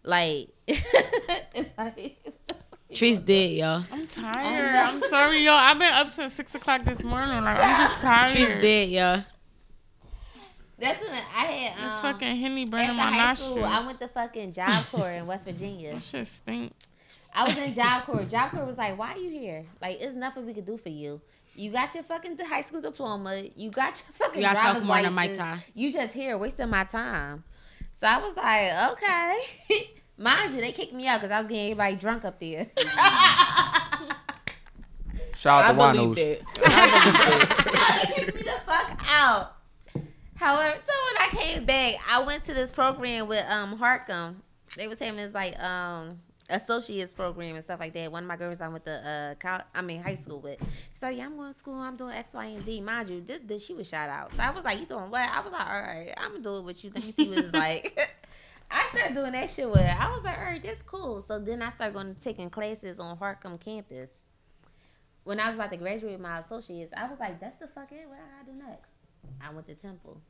Like, it's like Trees dead, y'all. I'm tired. I'm sorry, y'all. I've been up since six o'clock this morning. Like I'm just tired. Trees dead, y'all. That's when I had This um, fucking henny burning my high nostrils. school. I went to fucking Job Corps in West Virginia. That shit stink. I was in Job Corps. Job Corps was like, "Why are you here? Like, it's nothing we could do for you. You got your fucking high school diploma. You got your fucking You gotta talk driver's more than license. Mike Ty. You just here wasting my time." So I was like, "Okay." Mind you, they kicked me out because I was getting everybody drunk up there. Shout out to believe Wanos. that. they kicked me the fuck out. However, so when I came back, I went to this program with um Harcum. They was having this like um associates program and stuff like that. One of my girls I went to uh col- I mean high school with. So yeah, I'm going to school. I'm doing X, Y, and Z. Mind you, this bitch she was shot out. So I was like, you doing what? I was like, all right, I'm gonna do it with you. Let me see what it's like. I started doing that shit with her. I was like, all right, that's cool. So then I started going to taking classes on Harcum campus. When I was about to graduate with my associates, I was like, that's the fuck it. What I gotta do next? I went to Temple.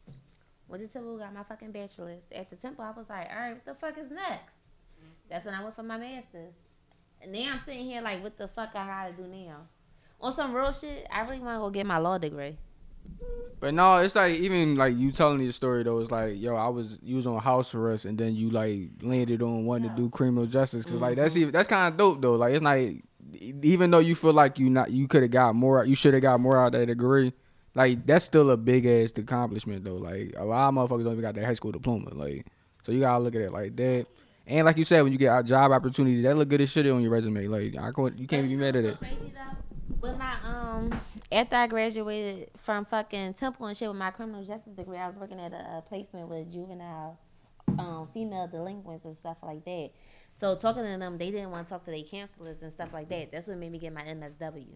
Went to Temple, got my fucking bachelor's. After Temple, I was like, all right, what the fuck is next? That's when I went for my master's. And now I'm sitting here like, what the fuck I gotta do now? On some real shit, I really want to go get my law degree. But no, it's like even like you telling me the story though. It's like yo, I was you was on house arrest and then you like landed on wanting to do criminal justice because like that's mm-hmm. even that's kind of dope though. Like it's not even though you feel like you not you could have got more, you should have got more out of that degree. Like that's still a big ass accomplishment though. Like a lot of motherfuckers don't even got their high school diploma. Like so you gotta look at it like that. And like you said, when you get out job opportunities, that look good as shit on your resume. Like I can't, you can't be mad at it. With my um, after I graduated from fucking Temple and shit with my criminal justice degree, I was working at a, a placement with juvenile, um, female delinquents and stuff like that. So talking to them, they didn't want to talk to their counselors and stuff like that. That's what made me get my MSW.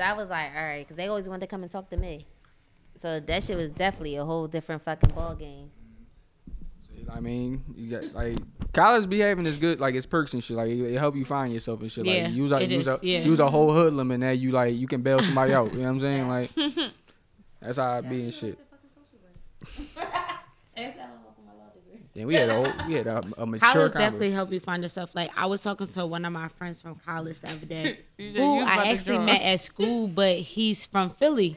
So I was like, all right, because they always wanted to come and talk to me. So that shit was definitely a whole different fucking ball game. I mean, you got like college behaving is good, like it's perks and shit. Like it, it help you find yourself and shit. Yeah, like use a it use is, a yeah. use a whole hoodlum and that you like you can bail somebody out. You know what I'm saying? Like that's how I be and shit. Then we had a whole, we had a, a mature College conversation. definitely help you find yourself. Like I was talking to one of my friends from college the other day, You who you was about I actually met at school, but he's from Philly.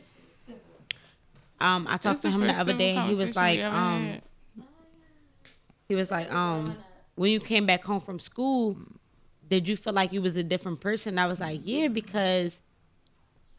Um, I That's talked to him the first other civil day. He was like, um, had. he was like, um, when you came back home from school, did you feel like you was a different person? I was like, yeah, because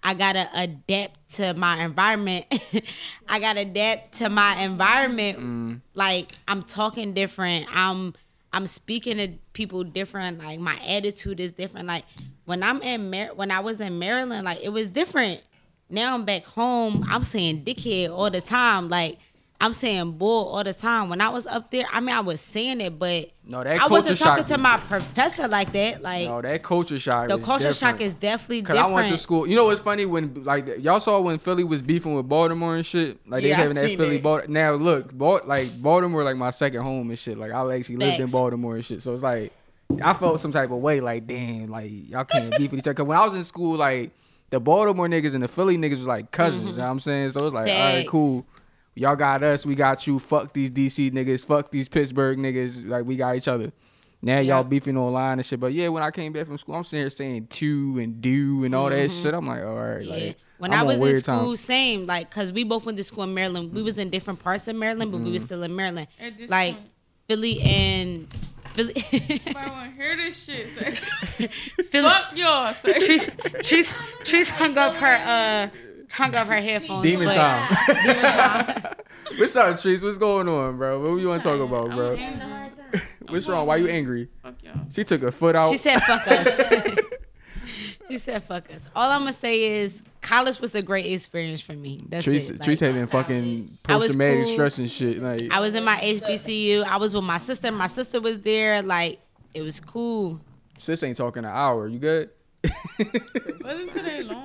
I gotta adapt to my environment. I gotta adapt to my environment. Mm. Like I'm talking different. I'm I'm speaking to people different. Like my attitude is different. Like when I'm in Mar- when I was in Maryland, like it was different. Now I'm back home. I'm saying dickhead all the time. Like I'm saying bull all the time. When I was up there, I mean I was saying it, but No, that I wasn't talking to my professor like that. Like No, that culture shock. the is culture shock is definitely Cause different. I went to school. You know what's funny when like y'all saw when Philly was beefing with Baltimore and shit. Like they Yeah, having that Philly. Bal- now look, Bal- like Baltimore like my second home and shit. Like I actually lived in Baltimore and shit. So it's like I felt some type of way. Like damn, like y'all can't beef with each other. Cause when I was in school, like the Baltimore niggas and the Philly niggas was like cousins. You know what I'm saying? So it's like all right, Mm-hmm. Cool. Y'all got us, we got you. Fuck these DC niggas, fuck these Pittsburgh niggas. Like we got each other. Now y'all beefing online and shit. But yeah, when I came back from school, I'm sitting here saying to and do and all that shit. I'm like, all right, Mm-hmm. Yeah. like When I'm i was in school, time. same. Like, cause we both went to school in Maryland. We was in different parts of Maryland, but we Mm-hmm. was still in Maryland. At this Like point. Philly and Philly. I want to hear this shit. Say. Philly. Fuck y'all. Say. Trees, Trees, Trees hung up her uh hung up her headphones. Demon but- time. What's up, Trees? What's going on, bro? What you want to talk about, I'm bro? What's wrong? Why you angry? Fuck y'all. She took her foot out. She said fuck us. she said fuck us. All I'm gonna say is college was a great experience for me. That's Trees, it. Trees Like, having fucking I was post traumatic cool. stress and shit. Like I was in my HBCU. I was with my sister. My sister was there. Like it was cool. sis ain't talking an hour. You good? Wasn't today long, y'all? Yeah.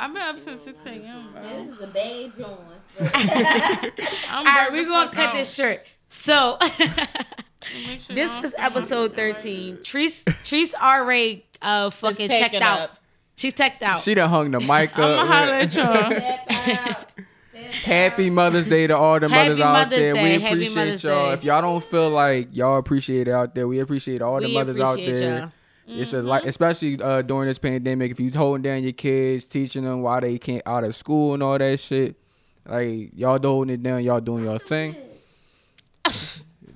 I've been up since 6 a.m., bro. This is a bad joint. All right, we're gonna cut out. this short. So sure this was episode 13. Trees Trees already uh fucking checked out. up. She's checked out. She done hung the mic I'ma up. holler at y'all. Happy Mother's Day to all the Happy mothers out Mother's there. Day. We appreciate Mother's y'all. Day. If y'all don't feel like y'all appreciate it out there, we appreciate all the We mothers out there. y'all. It's a like, especially uh, during this pandemic. If you holding down your kids, teaching them why they can't out of school and all that shit, like y'all holding it down, y'all doing your thing.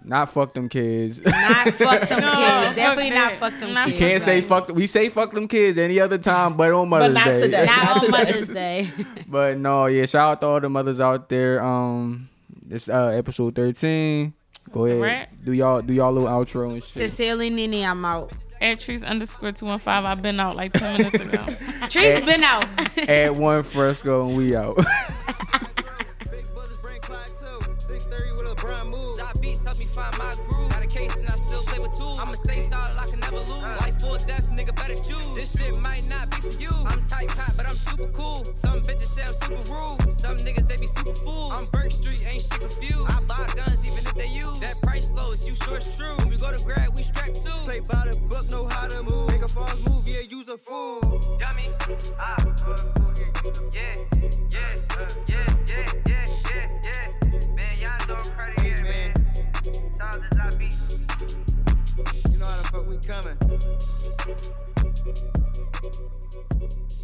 Not fuck them kids. Not fuck them No, kids. fuck Definitely not fuck them Not kids. You can't say Like, fuck. We say fuck them kids any other time, but on Mother's not Day. today. Not Not on today. Mother's Day. But no, yeah, shout out to all the mothers out there. Um, this uh episode thirteen. Go ahead, do y'all do y'all little outro and shit. Sincerely, Nene, I'm out. At trees underscore 215. I've been out like 10 minutes ago. Trees been out. Add one fresco and we out. Big buzzers bring Clyde too. 630 with a brown move. Side beats help me find my groove. Got a case and I still play with tools. I'ma stay solid, I can never lose. Life or death, nigga, better choose. This shit might not be for you. I'm tight pot, but I'm super cool. Some bitches say I'm super rude. Some niggas, they be super fools. I'm Burke Street, ain't shit confused. I buy guns even if they use. That price low, if you sure it's true. When we go to grad, we strap too. Play by the book, know how to move. Make a false move, yeah, use a fool. Dummy. Ah, uh, yeah, yeah, uh, yeah, yeah, yeah, yeah, yeah. Man, y'all know Cartier, man. Shout out to Zabi. You know how the fuck we coming. Thank you.